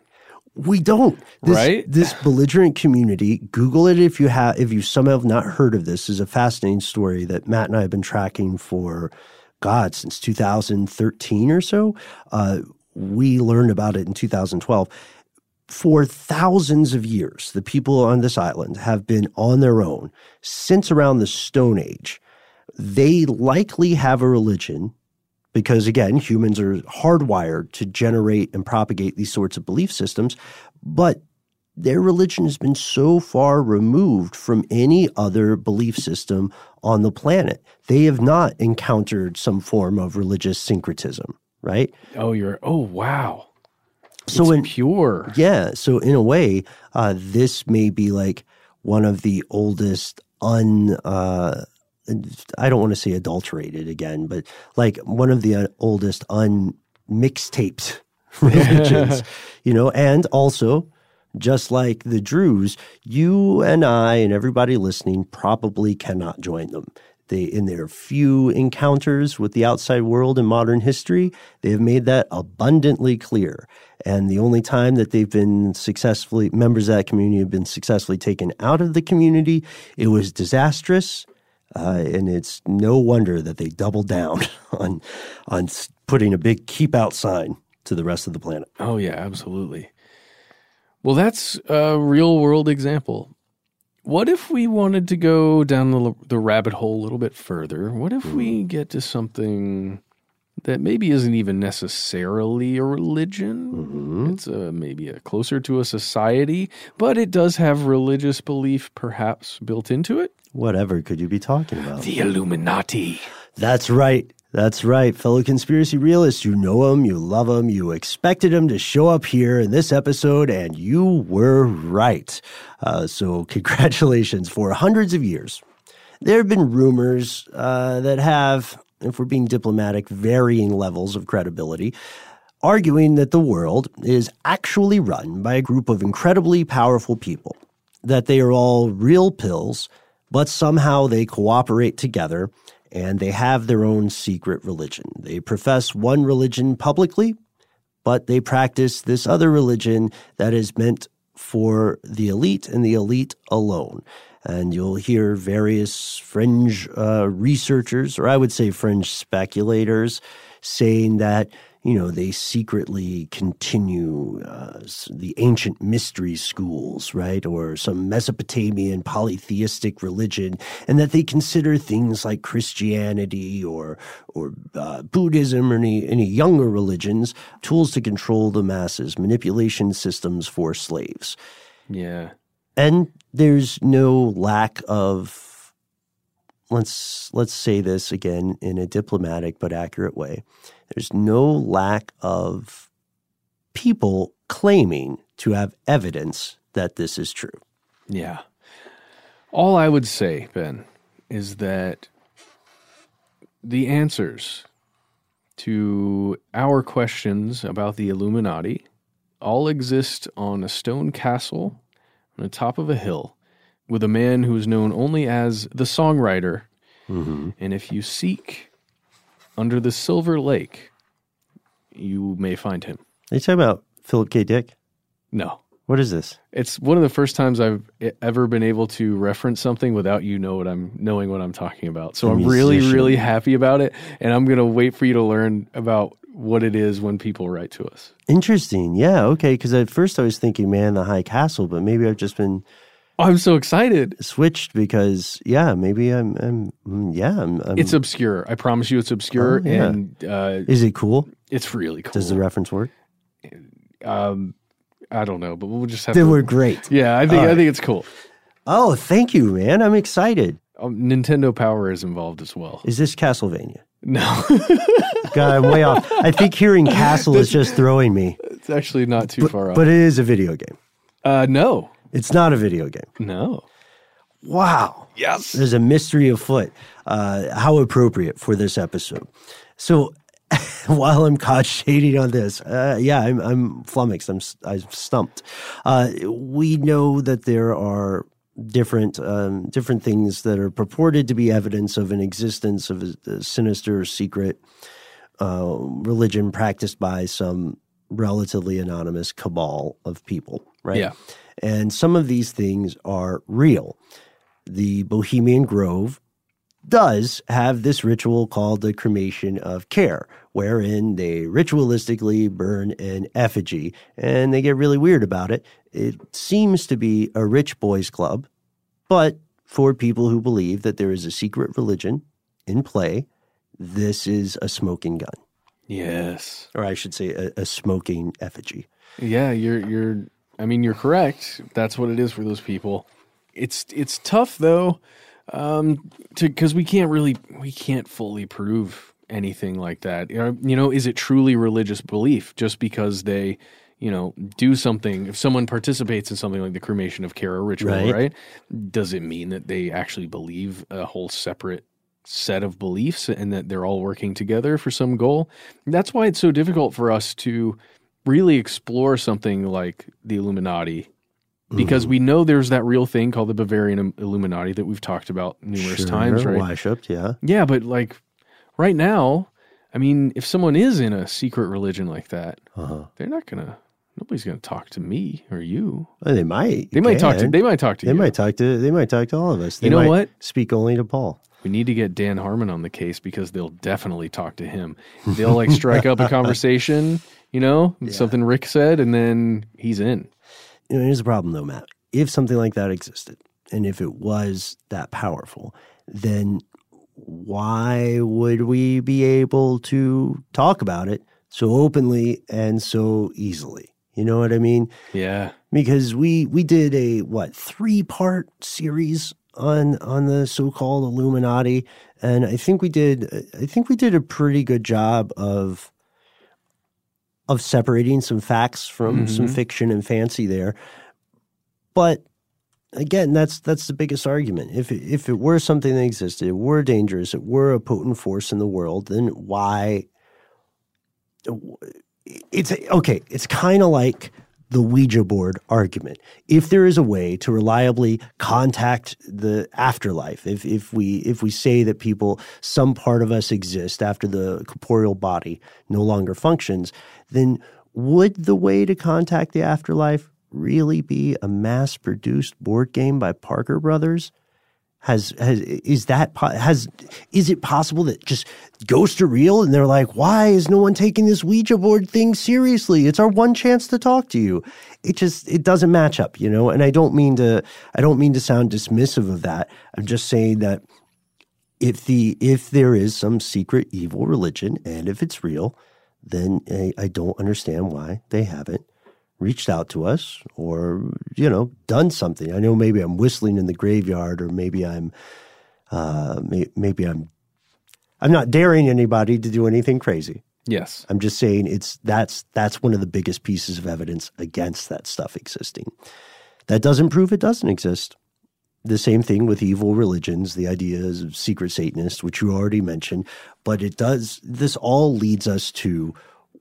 Speaker 2: We don't. This,
Speaker 1: right?
Speaker 2: This belligerent community. Google it if you have if you somehow have not heard of this. is a fascinating story that Matt and I have been tracking for God since 2013 or so. Uh, we learned about it in 2012. For thousands of years, the people on this island have been on their own since around the Stone Age. They likely have a religion because again, humans are hardwired to generate and propagate these sorts of belief systems, but their religion has been so far removed from any other belief system on the planet. They have not encountered some form of religious syncretism, right?
Speaker 1: Oh, you're, oh, wow.
Speaker 2: So
Speaker 1: it's
Speaker 2: in
Speaker 1: pure.
Speaker 2: Yeah. So in a way, uh, this may be like one of the oldest un, uh, I don't want to say adulterated again, but like one of the uh, oldest unmixtaped religions, you know, and also just like the Druze, you and I and everybody listening probably cannot join them. They, in their few encounters with the outside world in modern history, they have made that abundantly clear. And the only time that they've been successfully, members of that community have been successfully taken out of the community, it was disastrous. Uh, and it's no wonder that they doubled down on, on putting a big keep out sign to the rest of the planet.
Speaker 1: Oh, yeah, absolutely. Well, that's a real world example. What if we wanted to go down the, the rabbit hole a little bit further? What if we
Speaker 2: Hmm.
Speaker 1: get to something that maybe isn't even necessarily a religion?
Speaker 2: Mm-hmm.
Speaker 1: It's a, maybe a closer to a society, but it does have religious belief perhaps built into it.
Speaker 2: Whatever could you be talking about?
Speaker 1: The Illuminati.
Speaker 2: That's right. That's right, fellow conspiracy realists. You know them, you love them, you expected them to show up here in this episode, and you were right. Uh, so, congratulations. For hundreds of years, there have been rumors uh, that have, if we're being diplomatic, varying levels of credibility, arguing that the world is actually run by a group of incredibly powerful people, that they are all real pills, but somehow they cooperate together and they have their own secret religion. They profess one religion publicly, but they practice this other religion that is meant for the elite and the elite alone. And you'll hear various fringe uh, researchers, or I would say fringe speculators, saying that you know they secretly continue uh, the ancient mystery schools, right, or some Mesopotamian polytheistic religion, and that they consider things like Christianity or or uh, Buddhism or any any younger religions tools to control the masses, manipulation systems for slaves.
Speaker 1: Yeah.
Speaker 2: And there's no lack of let's let's say this again in a diplomatic but accurate way. There's no lack of people claiming to have evidence that this is true.
Speaker 1: Yeah. All I would say, Ben, is that the answers to our questions about the Illuminati all exist on a stone castle on the top of a hill with a man who is known only as the songwriter. Mm-hmm. And if you seek under the Silver Lake, you may find him.
Speaker 2: Are you talking about Philip K. Dick?
Speaker 1: No.
Speaker 2: What is this?
Speaker 1: It's one of the first times I've ever been able to reference something without you know what I'm knowing what I'm talking about. So I'm really, really happy about it, and I'm gonna wait for you to learn about what it is when people write to us.
Speaker 2: Interesting. Yeah. Okay. Because at first I was thinking, man, the High Castle, but maybe I've just been.
Speaker 1: Oh, I'm so excited.
Speaker 2: Switched because yeah, maybe I'm. I'm yeah. I'm, I'm,
Speaker 1: it's obscure. I promise you, it's obscure,
Speaker 2: Oh, yeah.
Speaker 1: and uh,
Speaker 2: Is it cool?
Speaker 1: it's really cool.
Speaker 2: Does the reference work?
Speaker 1: um, I don't know, but we'll just have.
Speaker 2: They
Speaker 1: to,
Speaker 2: were great.
Speaker 1: Yeah, I think I think it's cool.
Speaker 2: Oh, thank you, man. I'm excited.
Speaker 1: Um, Nintendo Power is involved as well.
Speaker 2: Is this Castlevania?
Speaker 1: No,
Speaker 2: God, I'm way off. I think hearing castle is just throwing me.
Speaker 1: it's actually not too far off.
Speaker 2: But it is a video game.
Speaker 1: uh, no,
Speaker 2: It's not a video game.
Speaker 1: no.
Speaker 2: Wow.
Speaker 1: Yes.
Speaker 2: There's a mystery afoot. Uh, how appropriate for this episode. So while I'm caught shading on this, uh, yeah, I'm, I'm flummoxed. I'm, I'm stumped. Uh, we know that there are different um, different things that are purported to be evidence of an existence of a, a sinister secret uh, religion practiced by some relatively anonymous cabal of people, right?
Speaker 1: Yeah.
Speaker 2: And some of these things are real. The Bohemian Grove does have this ritual called the cremation of care, wherein they ritualistically burn an effigy and they get really weird about it. It seems to be a rich boys club, but for people who believe that there is a secret religion in play, this is a smoking gun,
Speaker 1: Yes.
Speaker 2: or I should say, a, a smoking effigy.
Speaker 1: Yeah, you're you're I mean you're correct. That's what it is for those people. It's it's tough though um to cuz we can't really we can't fully prove anything like that. You know- is it truly religious belief just because they you know, do something. If someone participates in something like the cremation of or ritual,
Speaker 2: Right.
Speaker 1: right? Does it mean that they actually believe a whole separate set of beliefs and that they're all working together for some goal. That's why it's so difficult for us to really explore something like the Illuminati because
Speaker 2: Mhm.
Speaker 1: we know there's that real thing called the Bavarian Illuminati that we've talked about numerous
Speaker 2: Sure,
Speaker 1: times, right?
Speaker 2: worshipped, yeah.
Speaker 1: Yeah, but like right now, I mean, if someone is in a secret religion like that,
Speaker 2: Uh-huh.
Speaker 1: they're not gonna. Nobody's gonna talk to me or you.
Speaker 2: Well, they might.
Speaker 1: They might talk to. They might talk to
Speaker 2: They
Speaker 1: you.
Speaker 2: might talk to. They might talk to all of us. They
Speaker 1: You know
Speaker 2: might
Speaker 1: what?
Speaker 2: Speak only to Paul.
Speaker 1: We need to get Dan Harmon on the case because they'll definitely talk to him. They'll like strike up a conversation, you know, something Rick said, and then he's in.
Speaker 2: You know, here's the problem, though, Matt. If something like that existed, and if it was that powerful, then why would we be able to talk about it so openly and so easily? You know what I mean?
Speaker 1: Yeah.
Speaker 2: Because we we did a what three part series on on the so called Illuminati, and I think we did I think we did a pretty good job of of separating some facts from some
Speaker 1: Mhm.
Speaker 2: fiction and fancy there. But again, that's that's the biggest argument. If it, if it were something that existed, it were dangerous, it were a potent force in the world, then why? It's okay. It's kind of like the Ouija board argument. If there is a way to reliably contact the afterlife, if if we if we say that people some part of us exist after the corporeal body no longer functions, then would the way to contact the afterlife really be a mass-produced board game by Parker Brothers? Has has is that has is it possible that just ghosts are real and they're like, why is no one taking this Ouija board thing seriously? It's our one chance to talk to you. It just it doesn't match up, you know. And I don't mean to I don't mean to sound dismissive of that. I'm just saying that if the if there is some secret evil religion and if it's real, then I, I don't understand why they haven't reached out to us or you know done something. I know maybe I'm whistling in the graveyard or maybe I'm uh, may, maybe I'm I'm not daring anybody to do anything crazy.
Speaker 1: Yes.
Speaker 2: I'm just saying it's that's that's one of the biggest pieces of evidence against that stuff existing. That doesn't prove it doesn't exist. The same thing with evil religions, the ideas of secret Satanists, which you already mentioned, but it does this all leads us to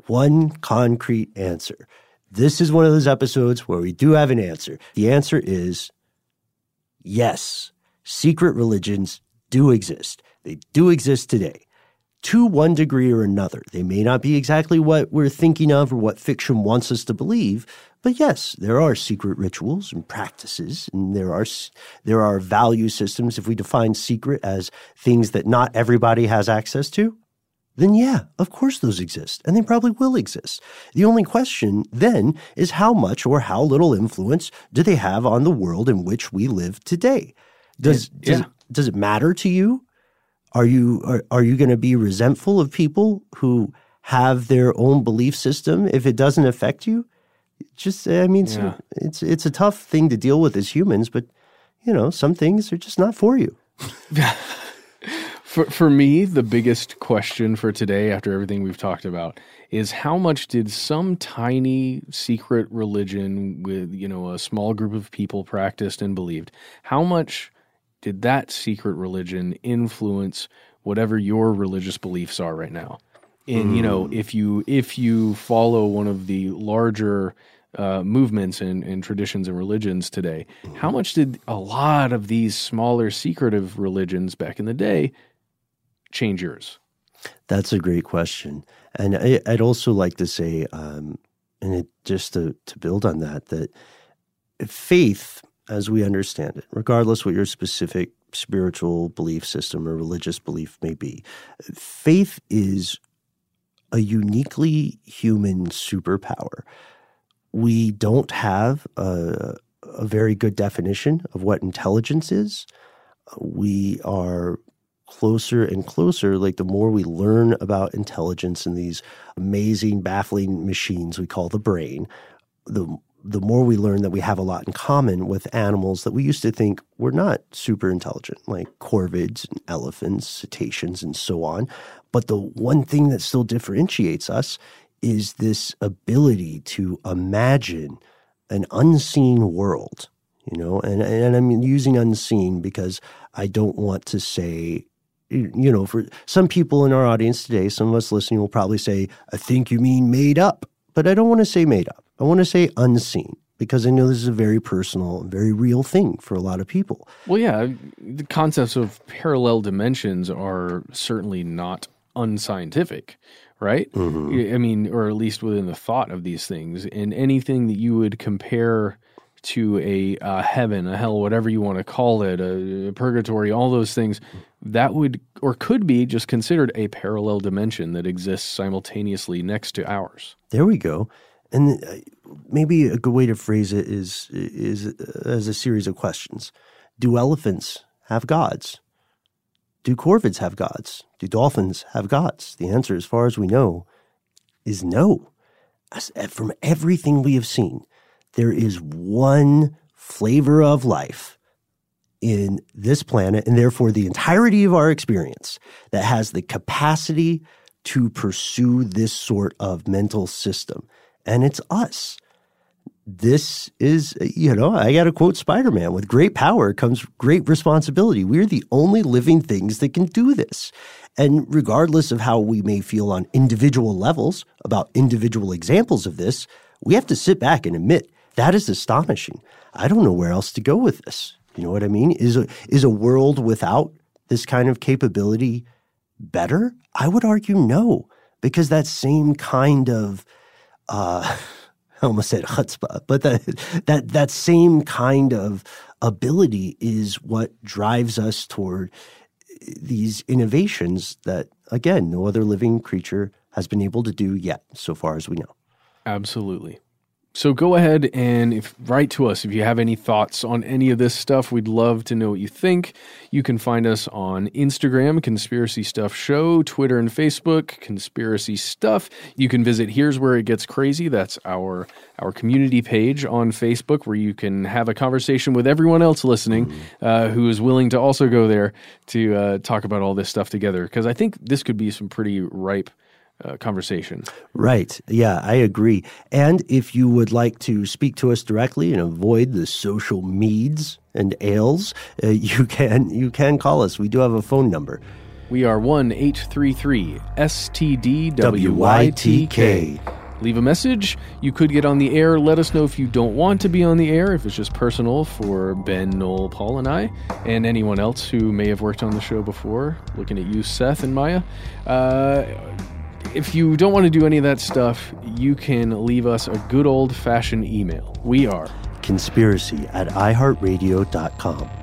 Speaker 2: one concrete answer. This is one of those episodes where we do have an answer. The answer is yes, secret religions do exist. They do exist today to one degree or another. They may not be exactly what we're thinking of or what fiction wants us to believe, but yes, there are secret rituals and practices, and there are there are value systems. If we define secret as things that not everybody has access to, then yeah, of course those exist, and they probably will exist. The only question then is how much or how little influence do they have on the world in which we live today? Does does,
Speaker 1: Yeah.
Speaker 2: does it matter to you? Are you are, are you going to be resentful of people who have their own belief system if it doesn't affect you? Just I mean, it's,
Speaker 1: Yeah.
Speaker 2: it's it's a tough thing to deal with as humans, but you know, some things are just not for you.
Speaker 1: For for me, the biggest question for today, after everything we've talked about, is how much did some tiny secret religion with you know a small group of people practiced and believed? How much did that secret religion influence whatever your religious beliefs are right now? And you know, if you if you follow one of the larger uh, movements and, and traditions and religions today, how much did a lot of these smaller secretive religions back in the day change yours?
Speaker 2: That's a great question, and I, I'd also like to say, um, and it, just to to build on that, that faith, as we understand it, regardless what your specific spiritual belief system or religious belief may be, faith is a uniquely human superpower. We don't have a, a very good definition of what intelligence is. We are closer and closer, like the more we learn about intelligence and these amazing, baffling machines we call the brain, the the more we learn that we have a lot in common with animals that we used to think were not super intelligent, like corvids and elephants, cetaceans, and so on. But the one thing that still differentiates us is this ability to imagine an unseen world, you know, and, and I'm using unseen because I don't want to say you know, for some people in our audience today, some of us listening will probably say, I think you mean made up. But I don't want to say made up. I want to say unseen because I know this is a very personal, very real thing for a lot of people.
Speaker 1: Well, yeah, the concepts of parallel dimensions are certainly not unscientific, right?
Speaker 2: Mm-hmm.
Speaker 1: I mean, or at least within the thought of these things. And anything that you would compare to a uh, heaven, a hell, whatever you want to call it, a, a purgatory, all those things, that would or could be just considered a parallel dimension that exists simultaneously next to ours.
Speaker 2: There we go. And uh, maybe a good way to phrase it is is uh, as a series of questions. Do elephants have gods? Do corvids have gods? Do dolphins have gods? The answer, as far as we know, is no. As, uh, from everything we have seen, there is one flavor of life in this planet, and therefore the entirety of our experience, that has the capacity to pursue this sort of mental system. And it's us. This is, you know, I got to quote Spider Man with great power comes great responsibility. We're the only living things that can do this. And regardless of how we may feel on individual levels about individual examples of this, we have to sit back and admit that is astonishing. I don't know where else to go with this. You know what I mean? Is a, is a world without this kind of capability better? I would argue no, because that same kind of, uh, I almost said chutzpah, but that, that, that same kind of ability is what drives us toward these innovations that, again, no other living creature has been able to do yet, so far as we know.
Speaker 1: Absolutely. So go ahead and if, write to us if you have any thoughts on any of this stuff. We'd love to know what you think. You can find us on Instagram, Conspiracy Stuff Show, Twitter and Facebook, Conspiracy Stuff. You can visit Here's Where It Gets Crazy. That's our our community page on Facebook where you can have a conversation with everyone else listening uh, who is willing to also go there to uh, talk about all this stuff together. Because I think this could be some pretty ripe uh, conversation.
Speaker 2: Right. Yeah, I agree. And if you would like to speak to us directly and avoid the social meds and ails, uh, you can you can call us. We do have a phone number.
Speaker 1: We are one eight three three STDWYTK. Leave a message. You could get on the air. Let us know if you don't want to be on the air, if it's just personal for Ben, Noel, Paul, and I, and anyone else who may have worked on the show before. Looking at you, Seth and Maya. Uh, if you don't want to do any of that stuff, you can leave us a good old fashioned email. We are
Speaker 2: conspiracy at iheartradio.com.